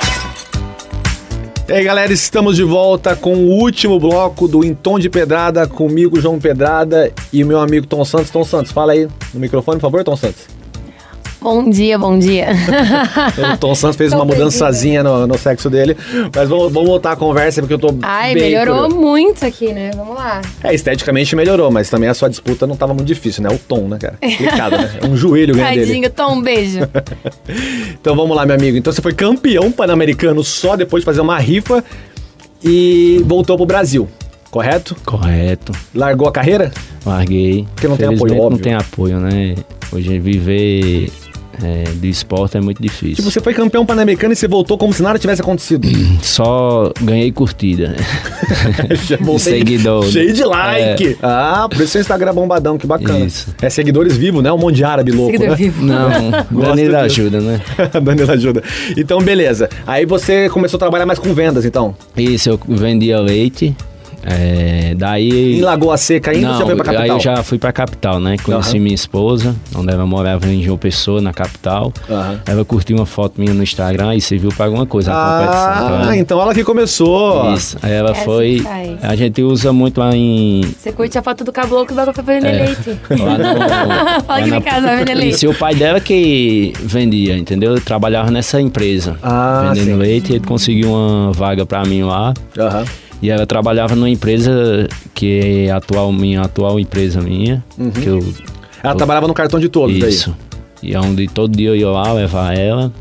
[SPEAKER 3] E aí, galera, estamos de volta com o último bloco do Em Tom de Pedrada, comigo, João Pedrada, e meu amigo Tom Santos. Tom Santos, fala aí no microfone, por favor, Tom Santos.
[SPEAKER 2] Bom dia, bom dia.
[SPEAKER 3] O Tom Santos fez
[SPEAKER 2] Tô
[SPEAKER 3] uma
[SPEAKER 2] perdida.
[SPEAKER 3] mudançazinha no, no sexo dele, mas vamos, vamos voltar a conversa, porque eu tô
[SPEAKER 2] Ai,
[SPEAKER 3] bem
[SPEAKER 2] melhorou
[SPEAKER 3] curioso.
[SPEAKER 2] muito aqui, né? Vamos lá.
[SPEAKER 3] É, esteticamente melhorou, mas também a sua disputa não tava muito difícil, né? O tom, né, cara? Complicado, né? É um joelho ganha dele.
[SPEAKER 2] Tadinho, Tom, um beijo.
[SPEAKER 3] Então vamos lá, meu amigo. Então você foi campeão pan-americano só depois de fazer uma rifa e voltou pro Brasil, correto?
[SPEAKER 4] Correto.
[SPEAKER 3] Largou a carreira?
[SPEAKER 4] Larguei.
[SPEAKER 3] Porque não tem apoio, óbvio.
[SPEAKER 4] não tem apoio, né? Hoje viver é, de esporte é muito difícil.
[SPEAKER 3] Tipo, você foi campeão pan-americano e você voltou como se nada tivesse acontecido.
[SPEAKER 4] Só ganhei curtida.
[SPEAKER 3] Já voltei
[SPEAKER 4] Seguidor.
[SPEAKER 3] Cheio de like. Ah, por isso seu Instagram é bombadão, que bacana.
[SPEAKER 4] Isso.
[SPEAKER 3] É seguidores vivos, né? Um monte de árabe louco,
[SPEAKER 2] Seguidor
[SPEAKER 3] né?
[SPEAKER 2] vivo.
[SPEAKER 4] Não, Danilo ajuda, né?
[SPEAKER 3] Danilo ajuda. Então, beleza. Aí você começou a trabalhar mais com vendas, então.
[SPEAKER 4] Isso, eu vendia leite É, daí.
[SPEAKER 3] Em Lagoa Seca ainda ou
[SPEAKER 4] Não,
[SPEAKER 3] já veio pra capital?
[SPEAKER 4] aí eu já fui pra capital, né? Conheci
[SPEAKER 3] Aham.
[SPEAKER 4] minha esposa, onde ela morava em João Pessoa, na capital.
[SPEAKER 3] Aham.
[SPEAKER 4] Ela curtiu uma foto minha no Instagram e serviu pra alguma coisa
[SPEAKER 3] Ah,
[SPEAKER 4] competição. Então,
[SPEAKER 3] então ela que começou.
[SPEAKER 4] Isso. Aí ela
[SPEAKER 2] É assim
[SPEAKER 4] foi.
[SPEAKER 2] que faz.
[SPEAKER 4] A gente usa muito lá em.
[SPEAKER 2] Você curte a foto do caboclo que vai pra vender
[SPEAKER 4] É.
[SPEAKER 2] leite.
[SPEAKER 4] Lá
[SPEAKER 2] Fala aqui em casa, vai vender leite.
[SPEAKER 4] E o pai dela que vendia, entendeu? Eu trabalhava nessa empresa.
[SPEAKER 3] Ah,
[SPEAKER 4] vendendo
[SPEAKER 3] sim.
[SPEAKER 4] leite, ele conseguiu uma vaga pra mim lá.
[SPEAKER 3] Aham.
[SPEAKER 4] E ela trabalhava numa empresa que é a atual, minha atual empresa minha. Que eu,
[SPEAKER 3] Ela trabalhava no cartão de todos daí.
[SPEAKER 4] isso. E é onde todo dia eu ia lá levar ela.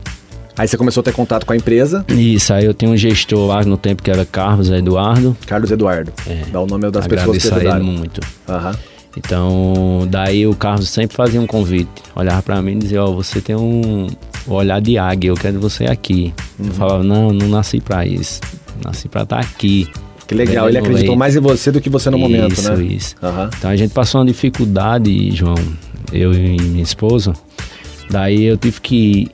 [SPEAKER 3] Aí você começou a ter contato com a empresa,
[SPEAKER 4] Isso, aí eu tenho um gestor lá no tempo que era Carlos Eduardo.
[SPEAKER 3] Carlos Eduardo. Dá o nome das pessoas que
[SPEAKER 4] Agradeço a ele
[SPEAKER 3] ajudaram.
[SPEAKER 4] muito.
[SPEAKER 3] Aham.
[SPEAKER 4] Então, daí o Carlos sempre fazia um convite. Olhava pra mim e dizia, ó, você tem um olhar de águia, eu quero você aqui.
[SPEAKER 3] Uhum.
[SPEAKER 4] Eu falava, não, não nasci pra isso. Nasci pra estar aqui.
[SPEAKER 3] Que legal, ele acreditou
[SPEAKER 4] leite.
[SPEAKER 3] mais em você do que você no momento,
[SPEAKER 4] isso,
[SPEAKER 3] né?
[SPEAKER 4] Isso,
[SPEAKER 3] Aham.
[SPEAKER 4] Então a gente passou uma dificuldade, João, eu e minha esposa. Daí eu tive que.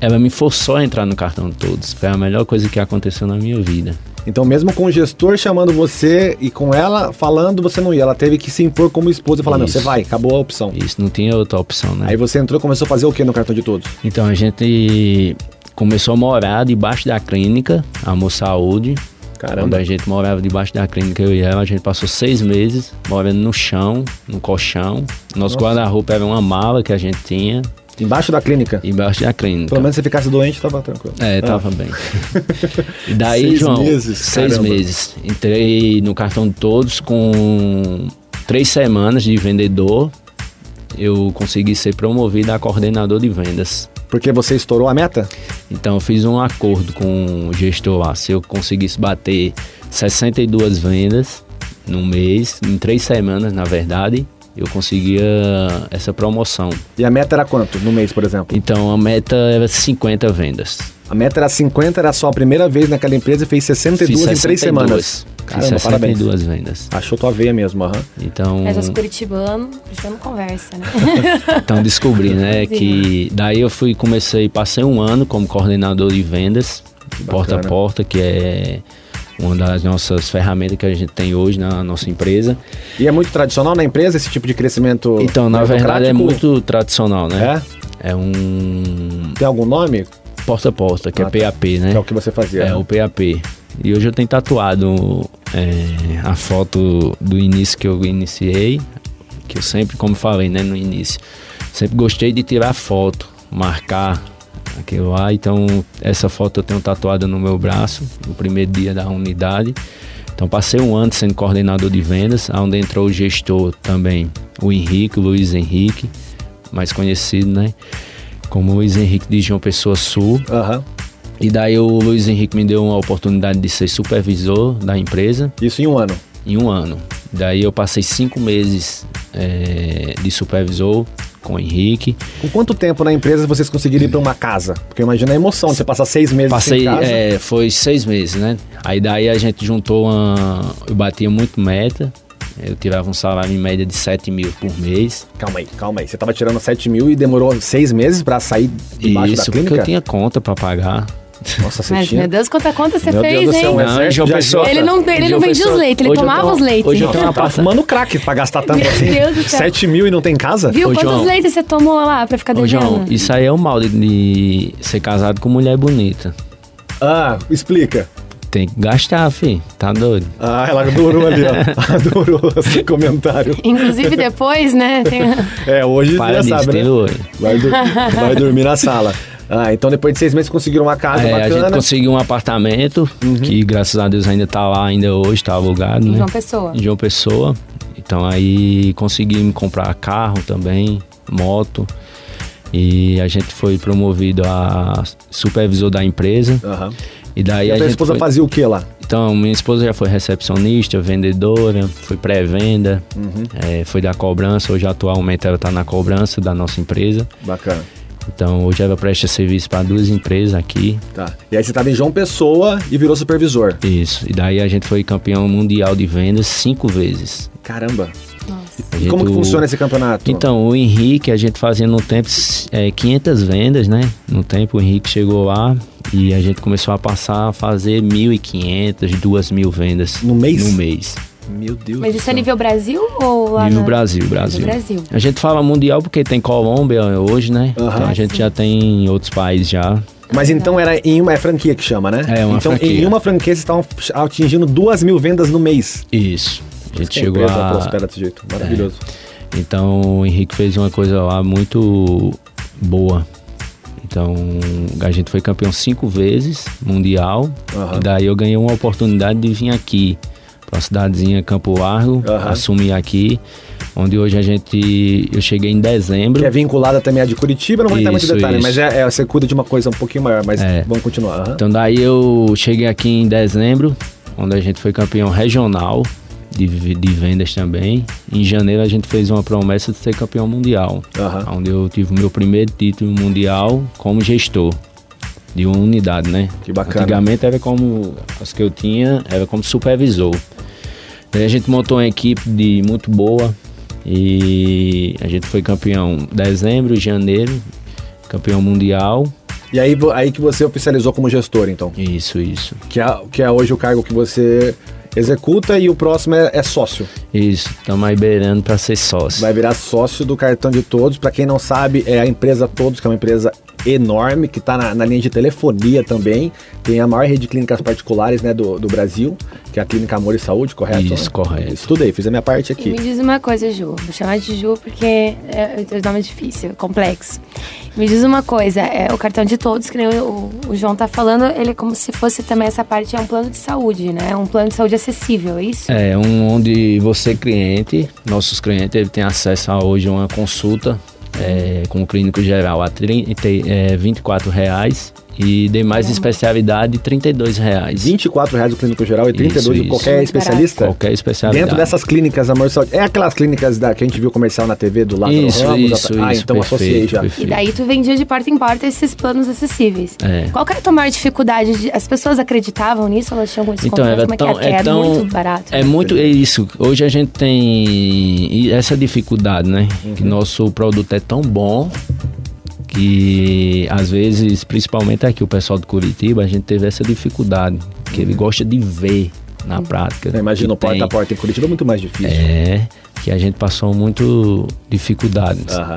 [SPEAKER 4] Ela me forçou a entrar no cartão de todos. Foi a melhor coisa que aconteceu na minha vida.
[SPEAKER 3] Então, mesmo com o gestor chamando você e com ela falando, você não ia. Ela teve que se impor como esposa e falar: não,
[SPEAKER 4] Isso.
[SPEAKER 3] você vai, acabou a opção.
[SPEAKER 4] Isso, não tinha outra opção, né?
[SPEAKER 3] Aí você entrou e começou a fazer o que no cartão de todos?
[SPEAKER 4] Então a gente começou a morar debaixo da clínica, Amor Saúde. Quando
[SPEAKER 3] Caramba.
[SPEAKER 4] a gente morava debaixo da clínica, eu e ela, a gente passou seis meses morando no chão, no colchão. Nosso guarda-roupa era uma mala que a gente tinha
[SPEAKER 3] Embaixo da clínica.
[SPEAKER 4] embaixo da clínica.
[SPEAKER 3] Pelo menos se ficasse doente, tava tranquilo.
[SPEAKER 4] É,
[SPEAKER 3] Ah.
[SPEAKER 4] tava bem. E daí,
[SPEAKER 3] Seis
[SPEAKER 4] João,
[SPEAKER 3] meses,
[SPEAKER 4] seis
[SPEAKER 3] caramba.
[SPEAKER 4] meses. Entrei no cartão de todos com três semanas de vendedor. Eu consegui ser promovido a coordenador de vendas.
[SPEAKER 3] Porque você estourou a meta?
[SPEAKER 4] Então eu fiz um acordo com o gestor lá. Se eu conseguisse bater 62 vendas no mês, em três semanas, na verdade, eu conseguia essa promoção.
[SPEAKER 3] E a meta era quanto no mês, por exemplo?
[SPEAKER 4] Então a meta era 50 vendas.
[SPEAKER 3] A meta era 50, era só a primeira vez naquela empresa e fez 62
[SPEAKER 4] Fiz
[SPEAKER 3] em três
[SPEAKER 4] 62.
[SPEAKER 3] semanas.
[SPEAKER 4] Fiz
[SPEAKER 3] Caramba, parabéns.
[SPEAKER 4] 62 vendas.
[SPEAKER 3] Achou tua veia mesmo, aham.
[SPEAKER 4] Então,
[SPEAKER 2] Essas curitibanos, isso não conversa, né?
[SPEAKER 4] então descobri, né,
[SPEAKER 2] Sim.
[SPEAKER 4] que daí eu fui comecei, passei um ano como coordenador de vendas, porta a porta, que é uma das nossas ferramentas que a gente tem hoje na nossa empresa.
[SPEAKER 3] E é muito tradicional na empresa esse tipo de crescimento?
[SPEAKER 4] Então, na verdade, é muito tradicional, né?
[SPEAKER 3] É?
[SPEAKER 4] É um
[SPEAKER 3] Tem algum nome?
[SPEAKER 4] Porta a porta, que
[SPEAKER 3] Ah, tá.
[SPEAKER 4] é PAP, né?
[SPEAKER 3] Que é o que você fazia.
[SPEAKER 4] É,
[SPEAKER 3] né?
[SPEAKER 4] o PAP. E hoje eu tenho tatuado é, a foto do início que eu iniciei, que eu sempre, como falei, né, no início, sempre gostei de tirar foto, marcar aquilo lá. Então, essa foto eu tenho tatuada no meu braço, no primeiro dia da unidade. Então, passei um ano sendo coordenador de vendas, onde entrou o gestor também, o Henrique, o Luiz Henrique, mais conhecido, né? Como Luiz Henrique de João Pessoa Sul.
[SPEAKER 3] Aham.
[SPEAKER 4] E daí o Luiz Henrique me deu uma oportunidade de ser supervisor da empresa
[SPEAKER 3] Isso em um ano.
[SPEAKER 4] em um ano. Daí eu passei cinco meses eh, de supervisor com o Henrique.
[SPEAKER 3] Com quanto tempo na empresa vocês conseguiram ir pra uma casa? Porque imagina a emoção de você passar seis meses
[SPEAKER 4] Passei, eh, foi seis meses, né? Aí daí a gente juntou uma. Eu batia muito meta. Eu tirava um salário em média de 7 mil por mês.
[SPEAKER 3] Calma aí, calma aí. Você tava tirando 7 mil e demorou seis meses pra sair debaixo
[SPEAKER 4] Isso,
[SPEAKER 3] da
[SPEAKER 4] porque
[SPEAKER 3] clínica?
[SPEAKER 4] eu tinha conta pra pagar.
[SPEAKER 3] Nossa, você
[SPEAKER 2] Mas,
[SPEAKER 3] tinha...
[SPEAKER 2] meu Deus, quanta conta você
[SPEAKER 3] Meu Deus
[SPEAKER 2] fez,
[SPEAKER 3] do céu,
[SPEAKER 2] hein?
[SPEAKER 3] um exército
[SPEAKER 4] João Pessoa-.
[SPEAKER 2] Ele não, ele não vendia
[SPEAKER 4] Pessoa-
[SPEAKER 2] os leites, ele tomava
[SPEAKER 4] tenho-
[SPEAKER 2] os leites.
[SPEAKER 4] hoje eu tenho uma passa-
[SPEAKER 3] fumando crack pra gastar tanto
[SPEAKER 2] Meu
[SPEAKER 3] assim.
[SPEAKER 2] Deus do céu.
[SPEAKER 3] 7 mil e não tem casa?
[SPEAKER 2] Viu
[SPEAKER 4] Ô,
[SPEAKER 2] quantos
[SPEAKER 4] João.
[SPEAKER 2] leites você tomou lá pra ficar
[SPEAKER 4] Ô,
[SPEAKER 2] devendo?
[SPEAKER 4] João, isso aí é o mal de, de ser casado com mulher bonita.
[SPEAKER 3] Ah, explica.
[SPEAKER 4] Tem que gastar, fi. Tá doido.
[SPEAKER 3] Ah, ela adorou ali, ó. Adorou esse comentário.
[SPEAKER 2] Inclusive depois, né? tem-
[SPEAKER 3] É, hoje
[SPEAKER 4] Para
[SPEAKER 3] já sabe, né? Vai, dur- vai dormir na sala. Ah, então depois de seis meses conseguiram uma casa
[SPEAKER 4] É, a
[SPEAKER 3] bacana.
[SPEAKER 4] gente conseguiu um apartamento, que graças a Deus ainda tá lá, ainda hoje, tá alugado,
[SPEAKER 2] Em
[SPEAKER 4] né?
[SPEAKER 2] João Pessoa.
[SPEAKER 4] Em João Pessoa. Então aí conseguimos comprar carro também, moto. E a gente foi promovido a supervisor da empresa.
[SPEAKER 3] Aham.
[SPEAKER 4] E daí
[SPEAKER 3] E a
[SPEAKER 4] a
[SPEAKER 3] esposa
[SPEAKER 4] foi...
[SPEAKER 3] fazia o que lá?
[SPEAKER 4] Então, minha esposa já foi recepcionista, vendedora, foi pré-venda,
[SPEAKER 3] Uhum.
[SPEAKER 4] é, foi da cobrança. Hoje, atualmente, ela está na cobrança da nossa empresa.
[SPEAKER 3] Bacana.
[SPEAKER 4] Então, hoje ela presta serviço para duas empresas aqui.
[SPEAKER 3] Tá. E aí você tava em João Pessoa e virou supervisor.
[SPEAKER 4] Isso. E daí a gente foi campeão mundial de vendas cinco vezes.
[SPEAKER 3] Caramba. E como que
[SPEAKER 4] o-
[SPEAKER 3] funciona esse campeonato?
[SPEAKER 4] Então, o Henrique, a gente fazia no tempo é, 500 vendas, né? No tempo o Henrique chegou lá e a gente começou a passar a fazer 1.500, 2.000 vendas
[SPEAKER 3] No mês?
[SPEAKER 4] No mês.
[SPEAKER 3] Meu Deus
[SPEAKER 2] Mas
[SPEAKER 3] do
[SPEAKER 2] isso é
[SPEAKER 3] céu.
[SPEAKER 2] nível Brasil ou lá
[SPEAKER 4] Nível
[SPEAKER 2] na-
[SPEAKER 4] Brasil,
[SPEAKER 2] Nível
[SPEAKER 4] Brasil.
[SPEAKER 2] Brasil.
[SPEAKER 4] A gente fala mundial porque tem Colômbia hoje, né?
[SPEAKER 3] Aham.
[SPEAKER 4] Então a gente já tem em outros países já.
[SPEAKER 3] Mas então era em uma é franquia que chama, né?
[SPEAKER 4] É, uma
[SPEAKER 3] então,
[SPEAKER 4] franquia.
[SPEAKER 3] em uma franquia vocês estavam atingindo duas mil vendas no mês.
[SPEAKER 4] Isso. A gente chegou a...
[SPEAKER 3] prospera desse jeito. Maravilhoso.
[SPEAKER 4] Então o Henrique fez uma coisa lá muito boa. Então a gente foi campeão cinco vezes mundial.
[SPEAKER 3] Aham.
[SPEAKER 4] E daí eu ganhei uma oportunidade de vir aqui para a cidadezinha Campo Largo,
[SPEAKER 3] Aham.
[SPEAKER 4] assumir aqui. Onde hoje a gente. Eu cheguei em dezembro.
[SPEAKER 3] Que é vinculada também a de Curitiba, não vou entrar muito detalhe,
[SPEAKER 4] isso.
[SPEAKER 3] mas é, é, você cuida de uma coisa um pouquinho maior, mas
[SPEAKER 4] É.
[SPEAKER 3] vamos continuar. aham.
[SPEAKER 4] Então daí eu cheguei aqui em dezembro, onde a gente foi campeão regional de, de vendas também. Em janeiro a gente fez uma promessa de ser campeão mundial,
[SPEAKER 3] Aham.
[SPEAKER 4] onde eu tive o meu primeiro título mundial como gestor de uma unidade, né?
[SPEAKER 3] Que bacana.
[SPEAKER 4] Antigamente era como as que eu tinha, era como supervisor. Daí a gente montou uma equipe de muito boa e a gente foi campeão em dezembro, janeiro, campeão mundial.
[SPEAKER 3] E aí, aí que você oficializou como gestor, então.
[SPEAKER 4] Isso, isso.
[SPEAKER 3] Que é, que é hoje o cargo que você executa e o próximo é, é sócio.
[SPEAKER 4] Isso, estamos aí beirando para ser sócio.
[SPEAKER 3] Vai virar sócio do cartão de todos. Pra quem não sabe, é a empresa Todos, que é uma empresa enorme, que está na, na linha de telefonia também. Tem a maior rede de clínicas particulares né, do, do Brasil, que é a Clínica Amor e Saúde, correto?
[SPEAKER 4] Isso, correto.
[SPEAKER 3] Estudei, fiz a minha parte
[SPEAKER 2] E
[SPEAKER 3] aqui.
[SPEAKER 2] me diz uma coisa, Ju. Vou chamar de Ju porque é, o nome é difícil, complexo. Me diz uma coisa, é, o cartão de todos, que nem o, o João tá falando, ele é como se fosse também essa parte, é um plano de saúde, né? É um plano de saúde acessível, é isso?
[SPEAKER 4] É um onde você cliente, nossos clientes, ele tem acesso a hoje uma consulta é, com o clínico geral a 30, é, 24 reais e demais especialidade 32 reais.
[SPEAKER 3] 24 reais o clínico geral e 32
[SPEAKER 4] Isso,
[SPEAKER 3] de
[SPEAKER 4] isso.
[SPEAKER 3] qualquer especialista?
[SPEAKER 4] Qualquer especialidade.
[SPEAKER 3] Dentro dessas clínicas Amor e Saúde. É aquelas clínicas da, que a gente viu comercial na TV do Lázaro
[SPEAKER 4] Isso,
[SPEAKER 3] Ramos?
[SPEAKER 4] isso,
[SPEAKER 3] ah,
[SPEAKER 4] isso,
[SPEAKER 3] então associei
[SPEAKER 4] perfeito,
[SPEAKER 3] já.
[SPEAKER 4] perfeito.
[SPEAKER 2] E daí tu vendia de porta em porta esses planos acessíveis.
[SPEAKER 4] É.
[SPEAKER 2] Qual que era a tua maior dificuldade? De, as pessoas acreditavam nisso? Elas tinham algum
[SPEAKER 4] Então, era
[SPEAKER 2] Como é
[SPEAKER 4] tão,
[SPEAKER 2] que é?
[SPEAKER 4] é
[SPEAKER 2] É
[SPEAKER 4] tão,
[SPEAKER 2] muito barato.
[SPEAKER 4] É muito, é isso. Hoje a gente tem essa dificuldade, né? Que nosso produto é tão bom que às vezes, principalmente aqui o pessoal de Curitiba, a gente teve essa dificuldade, que ele gosta de ver na prática.
[SPEAKER 3] Imagina o porta a porta em Curitiba é muito mais difícil.
[SPEAKER 4] É, que a gente passou muito dificuldades.
[SPEAKER 3] Aham.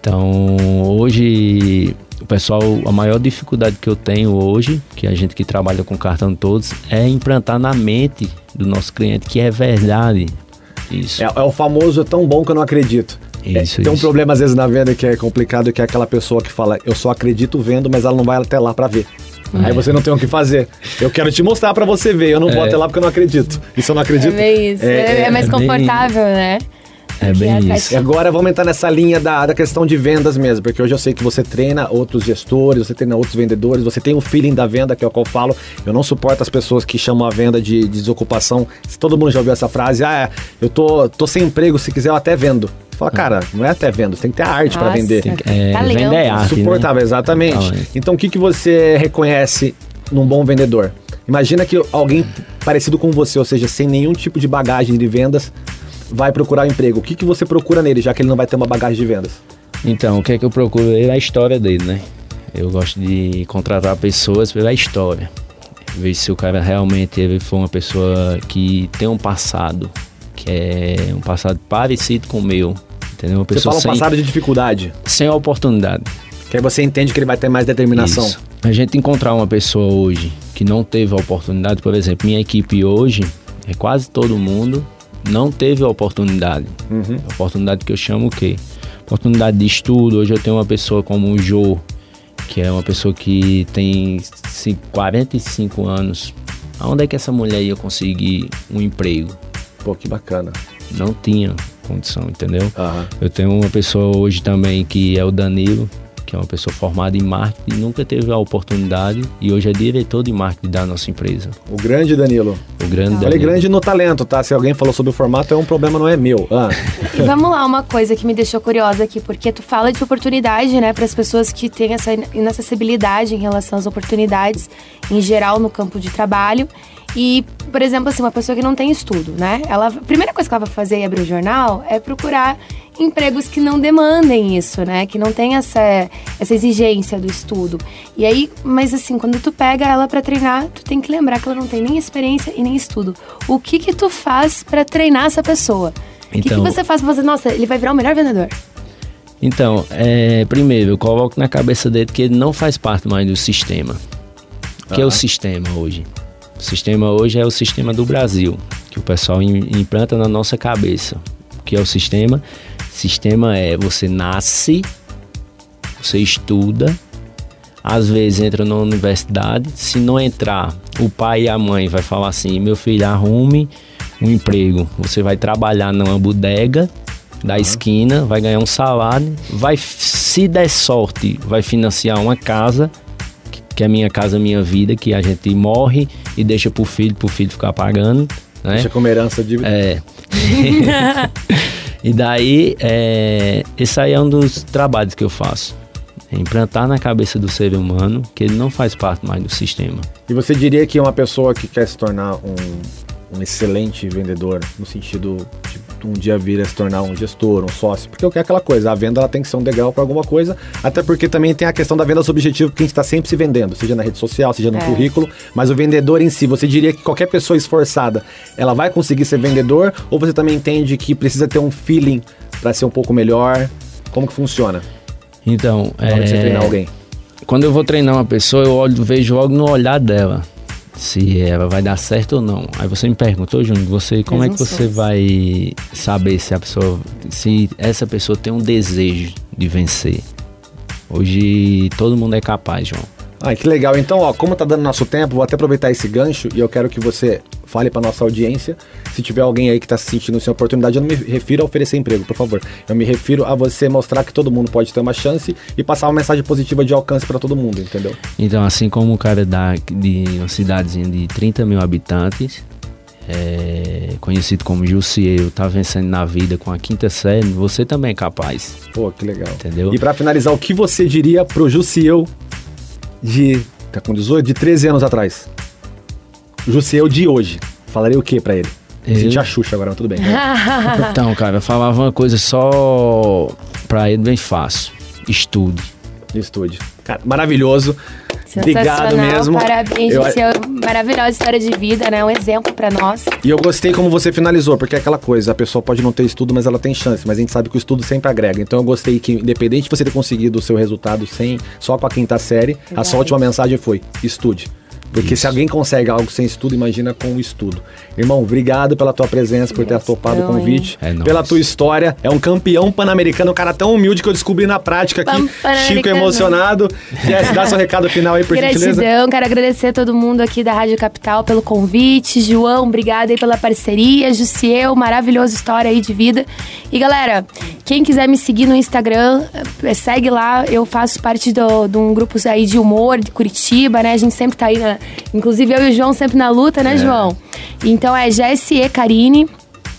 [SPEAKER 4] Então, hoje, o pessoal, a maior dificuldade que eu tenho hoje, que a gente que trabalha com cartão todos, é implantar na mente do nosso cliente que é verdade. Isso.
[SPEAKER 3] É, é o famoso é tão bom que eu não acredito. É,
[SPEAKER 4] Isso,
[SPEAKER 3] tem um
[SPEAKER 4] isso.
[SPEAKER 3] problema às vezes na venda que é complicado, que é aquela pessoa que fala, eu só acredito vendo, mas ela não vai até lá pra ver. Aí você não tem o que fazer. Eu quero te mostrar pra você ver, eu não vou
[SPEAKER 4] É.
[SPEAKER 3] até lá porque eu não acredito. E se eu não
[SPEAKER 2] É
[SPEAKER 3] acredito...
[SPEAKER 2] bem isso. É, é mais
[SPEAKER 4] é bem-
[SPEAKER 2] confortável, né?
[SPEAKER 4] É bem isso.
[SPEAKER 3] E agora vamos entrar nessa linha da, da questão de vendas mesmo, porque hoje eu sei que você treina outros gestores, você treina outros vendedores, você tem o feeling da venda, que é o que eu falo. Eu não suporto as pessoas que chamam a venda de, de desocupação. Se todo mundo já ouviu essa frase, ah, é, eu tô, tô sem emprego, se quiser eu até vendo. Fala, cara, não é até vendo, você tem que ter a arte pra
[SPEAKER 2] Nossa.
[SPEAKER 3] vender.
[SPEAKER 2] Tem
[SPEAKER 4] que- é,
[SPEAKER 2] Talento.
[SPEAKER 4] vender é arte,
[SPEAKER 3] Suportável, exatamente.
[SPEAKER 4] Talento.
[SPEAKER 3] Então o que, que você reconhece num bom vendedor? Imagina que alguém parecido com você, ou seja, sem nenhum tipo de bagagem de vendas, vai procurar um emprego. O que, que você procura nele, já que ele não vai ter uma bagagem de vendas?
[SPEAKER 4] Então, o que é que eu procuro? É a história dele, né? Eu gosto de contratar pessoas pela história. Ver se o cara realmente ele foi uma pessoa que tem um passado, que é um passado parecido com o meu. Entendeu? Uma
[SPEAKER 3] Você
[SPEAKER 4] pessoa
[SPEAKER 3] fala um
[SPEAKER 4] sem,
[SPEAKER 3] passado de dificuldade,
[SPEAKER 4] sem oportunidade.
[SPEAKER 3] que aí você entende que ele vai ter mais determinação.
[SPEAKER 4] Isso. A gente encontrar uma pessoa hoje que não teve a oportunidade, por exemplo, minha equipe hoje é quase todo mundo não teve a oportunidade.
[SPEAKER 3] Uhum.
[SPEAKER 4] A oportunidade que eu chamo o quê? Oportunidade de estudo. Hoje eu tenho uma pessoa como o Jô, que é uma pessoa que tem ci- 45 anos. Aonde é que essa mulher ia conseguir um emprego?
[SPEAKER 3] Pô, que bacana.
[SPEAKER 4] Não tinha condição, entendeu?
[SPEAKER 3] Aham.
[SPEAKER 4] Eu tenho uma pessoa hoje também que é o Danilo, que é uma pessoa formada em marketing, nunca teve a oportunidade e hoje é diretor de marketing da nossa empresa.
[SPEAKER 3] O grande Danilo.
[SPEAKER 4] O grande
[SPEAKER 3] Falei
[SPEAKER 4] Danilo.
[SPEAKER 3] grande no talento, tá? Se alguém falou sobre o formato, é um problema, não é meu. Ah,
[SPEAKER 2] E vamos lá, uma coisa que me deixou curiosa aqui, porque tu fala de oportunidade, né, para as pessoas que têm essa inacessibilidade em relação às oportunidades em geral no campo de trabalho. E, por exemplo, assim, uma pessoa que não tem estudo, né? Ela, a primeira coisa que ela vai fazer e abrir o jornal é procurar empregos que não demandem isso, né? Que não tem essa, essa exigência do estudo. E aí, mas assim, quando tu pega ela para treinar, tu tem que lembrar que ela não tem nem experiência e nem estudo. O que que tu faz para treinar essa pessoa? O que, que
[SPEAKER 4] Então-
[SPEAKER 2] você faz pra fazer, nossa, ele vai virar o melhor vendedor?
[SPEAKER 4] Então, é, primeiro, eu coloco na cabeça dele que ele não faz parte mais do sistema. Que é o sistema hoje? O sistema hoje é o sistema do Brasil, que o pessoal im- implanta na nossa cabeça. O que é o sistema? Sistema é você nasce, você estuda, às vezes entra na universidade, se não entrar, o pai e a mãe vai falar assim, meu filho, arrume um emprego. Você vai trabalhar numa bodega da esquina, vai ganhar um salário, vai, se der sorte, vai financiar uma casa, que- é minha casa, minha vida, que a gente morre e deixa pro filho, pro filho ficar pagando, né?
[SPEAKER 3] Deixa como herança de.
[SPEAKER 4] É. e daí, é, esse aí é um dos trabalhos que eu faço. É implantar na cabeça do ser humano que ele não faz parte mais do sistema.
[SPEAKER 3] E você diria que uma pessoa que quer se tornar um, um excelente vendedor, no sentido de um dia vir a se tornar um gestor, um sócio, porque eu quero aquela coisa, a venda ela tem que ser um degrau para alguma coisa, até porque também tem a questão da venda subjetiva, porque a gente está sempre se vendendo, seja na rede social, seja no
[SPEAKER 2] É.
[SPEAKER 3] currículo, mas o vendedor em si, você diria que qualquer pessoa esforçada, ela vai conseguir ser vendedor, ou você também entende que precisa ter um feeling para ser um pouco melhor? Como que funciona
[SPEAKER 4] Então,
[SPEAKER 3] na hora de você
[SPEAKER 4] é,
[SPEAKER 3] treinar alguém?
[SPEAKER 4] quando eu vou treinar uma pessoa, eu olho, vejo logo no olhar dela se ela vai dar certo ou não. Aí você me perguntou, Júnior, você como é que você vai saber se a pessoa, se essa pessoa tem um desejo de vencer? Hoje todo mundo é capaz, João.
[SPEAKER 3] Ah, que legal. Então, ó, como tá dando nosso tempo, vou até aproveitar esse gancho e eu quero que você fale para nossa audiência. Se tiver alguém aí que tá se sentindo sem oportunidade, eu não me refiro a oferecer emprego, por favor. Eu me refiro a você mostrar que todo mundo pode ter uma chance e passar uma mensagem positiva de alcance para todo mundo, entendeu?
[SPEAKER 4] Então, assim como o cara da, de uma cidadezinha de 30 mil habitantes, é, conhecido como Jussieu, tá vencendo na vida com a quinta série, você também é capaz,
[SPEAKER 3] Pô, que legal.
[SPEAKER 4] entendeu?
[SPEAKER 3] E para finalizar, o que você diria pro Jussieu de. tá com 18? De 13 anos atrás? O Jussieu de hoje. Falaria o que para ele?
[SPEAKER 4] Eu?
[SPEAKER 3] Senti a Xuxa agora, mas tudo bem. né?
[SPEAKER 4] Então, cara, eu falava uma coisa só pra ele bem fácil. Estude.
[SPEAKER 3] Estude. Cara, maravilhoso. Obrigado
[SPEAKER 2] Sensacional,
[SPEAKER 3] mesmo.
[SPEAKER 2] Parabéns,
[SPEAKER 3] Eu-
[SPEAKER 2] Gisele. Maravilhosa história de vida, né? Um exemplo pra nós.
[SPEAKER 3] E eu gostei como você finalizou, porque é aquela coisa, a pessoa pode não ter estudo, mas ela tem chance, mas a gente sabe que o estudo sempre agrega. Então eu gostei que, independente de você ter conseguido o seu resultado sem, só com a quinta série, a sua
[SPEAKER 2] Verdade.
[SPEAKER 3] última mensagem foi: estude. Porque se alguém consegue algo sem estudo, imagina com o estudo. Irmão, obrigado pela tua presença, por ter topado o convite,
[SPEAKER 4] É nóis.
[SPEAKER 3] pela tua história. É um campeão pan-americano, um cara tão humilde que eu descobri na prática aqui. Chico emocionado. Jess, dá seu recado final aí, por gentileza.
[SPEAKER 2] Gratidão, quero agradecer a todo mundo aqui da Rádio Capital pelo convite. João, obrigada aí pela parceria. Jussieu, maravilhosa história aí de vida. E galera, quem quiser me seguir no Instagram, eh, segue lá. Eu faço parte do- de um grupo aí de humor de Curitiba, né? A gente sempre tá aí, na, inclusive eu e o João sempre na luta, né, João? Então é GSE Karine.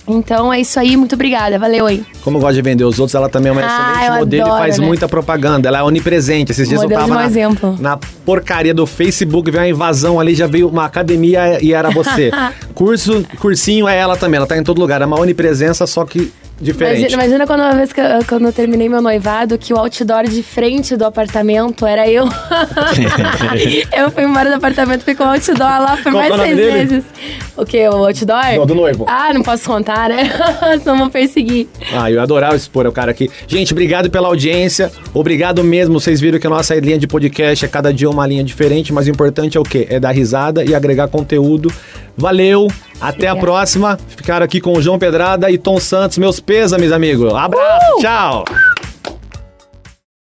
[SPEAKER 2] Então é isso aí, muito obrigada. Valeu aí.
[SPEAKER 3] Como gosta de vender os outros, ela também é uma
[SPEAKER 2] Ah,
[SPEAKER 3] excelente modelo
[SPEAKER 2] adoro,
[SPEAKER 3] e faz
[SPEAKER 2] né?
[SPEAKER 3] muita propaganda. Ela é onipresente. Esses dias
[SPEAKER 2] Modelo
[SPEAKER 3] eu tava na,
[SPEAKER 2] exemplo.
[SPEAKER 3] na porcaria do Facebook, veio uma invasão ali, já veio uma academia e era você. Curso, cursinho é ela também, ela tá em todo lugar. É uma onipresença, só que diferente.
[SPEAKER 2] Imagina, imagina quando uma vez que eu, quando eu terminei meu noivado, que o outdoor de frente do apartamento era eu. eu fui embora do apartamento, ficou o outdoor lá por
[SPEAKER 3] Qual
[SPEAKER 2] mais
[SPEAKER 3] é
[SPEAKER 2] seis
[SPEAKER 3] dele?
[SPEAKER 2] meses. O que? O outdoor?
[SPEAKER 3] Não, do noivo.
[SPEAKER 2] Ah, não posso contar, né? Senão vão perseguir.
[SPEAKER 3] Ah, eu adorava expor o cara aqui. Gente, obrigado pela audiência. Obrigado mesmo. Vocês viram que a nossa linha de podcast é cada dia uma linha diferente, mas o importante é o quê? É dar risada e agregar conteúdo. Valeu, até a
[SPEAKER 2] Obrigada.
[SPEAKER 3] próxima. Ficaram aqui com o João Pedrada e Tom Santos. Meus pêsames, amigo. Abraço, tchau.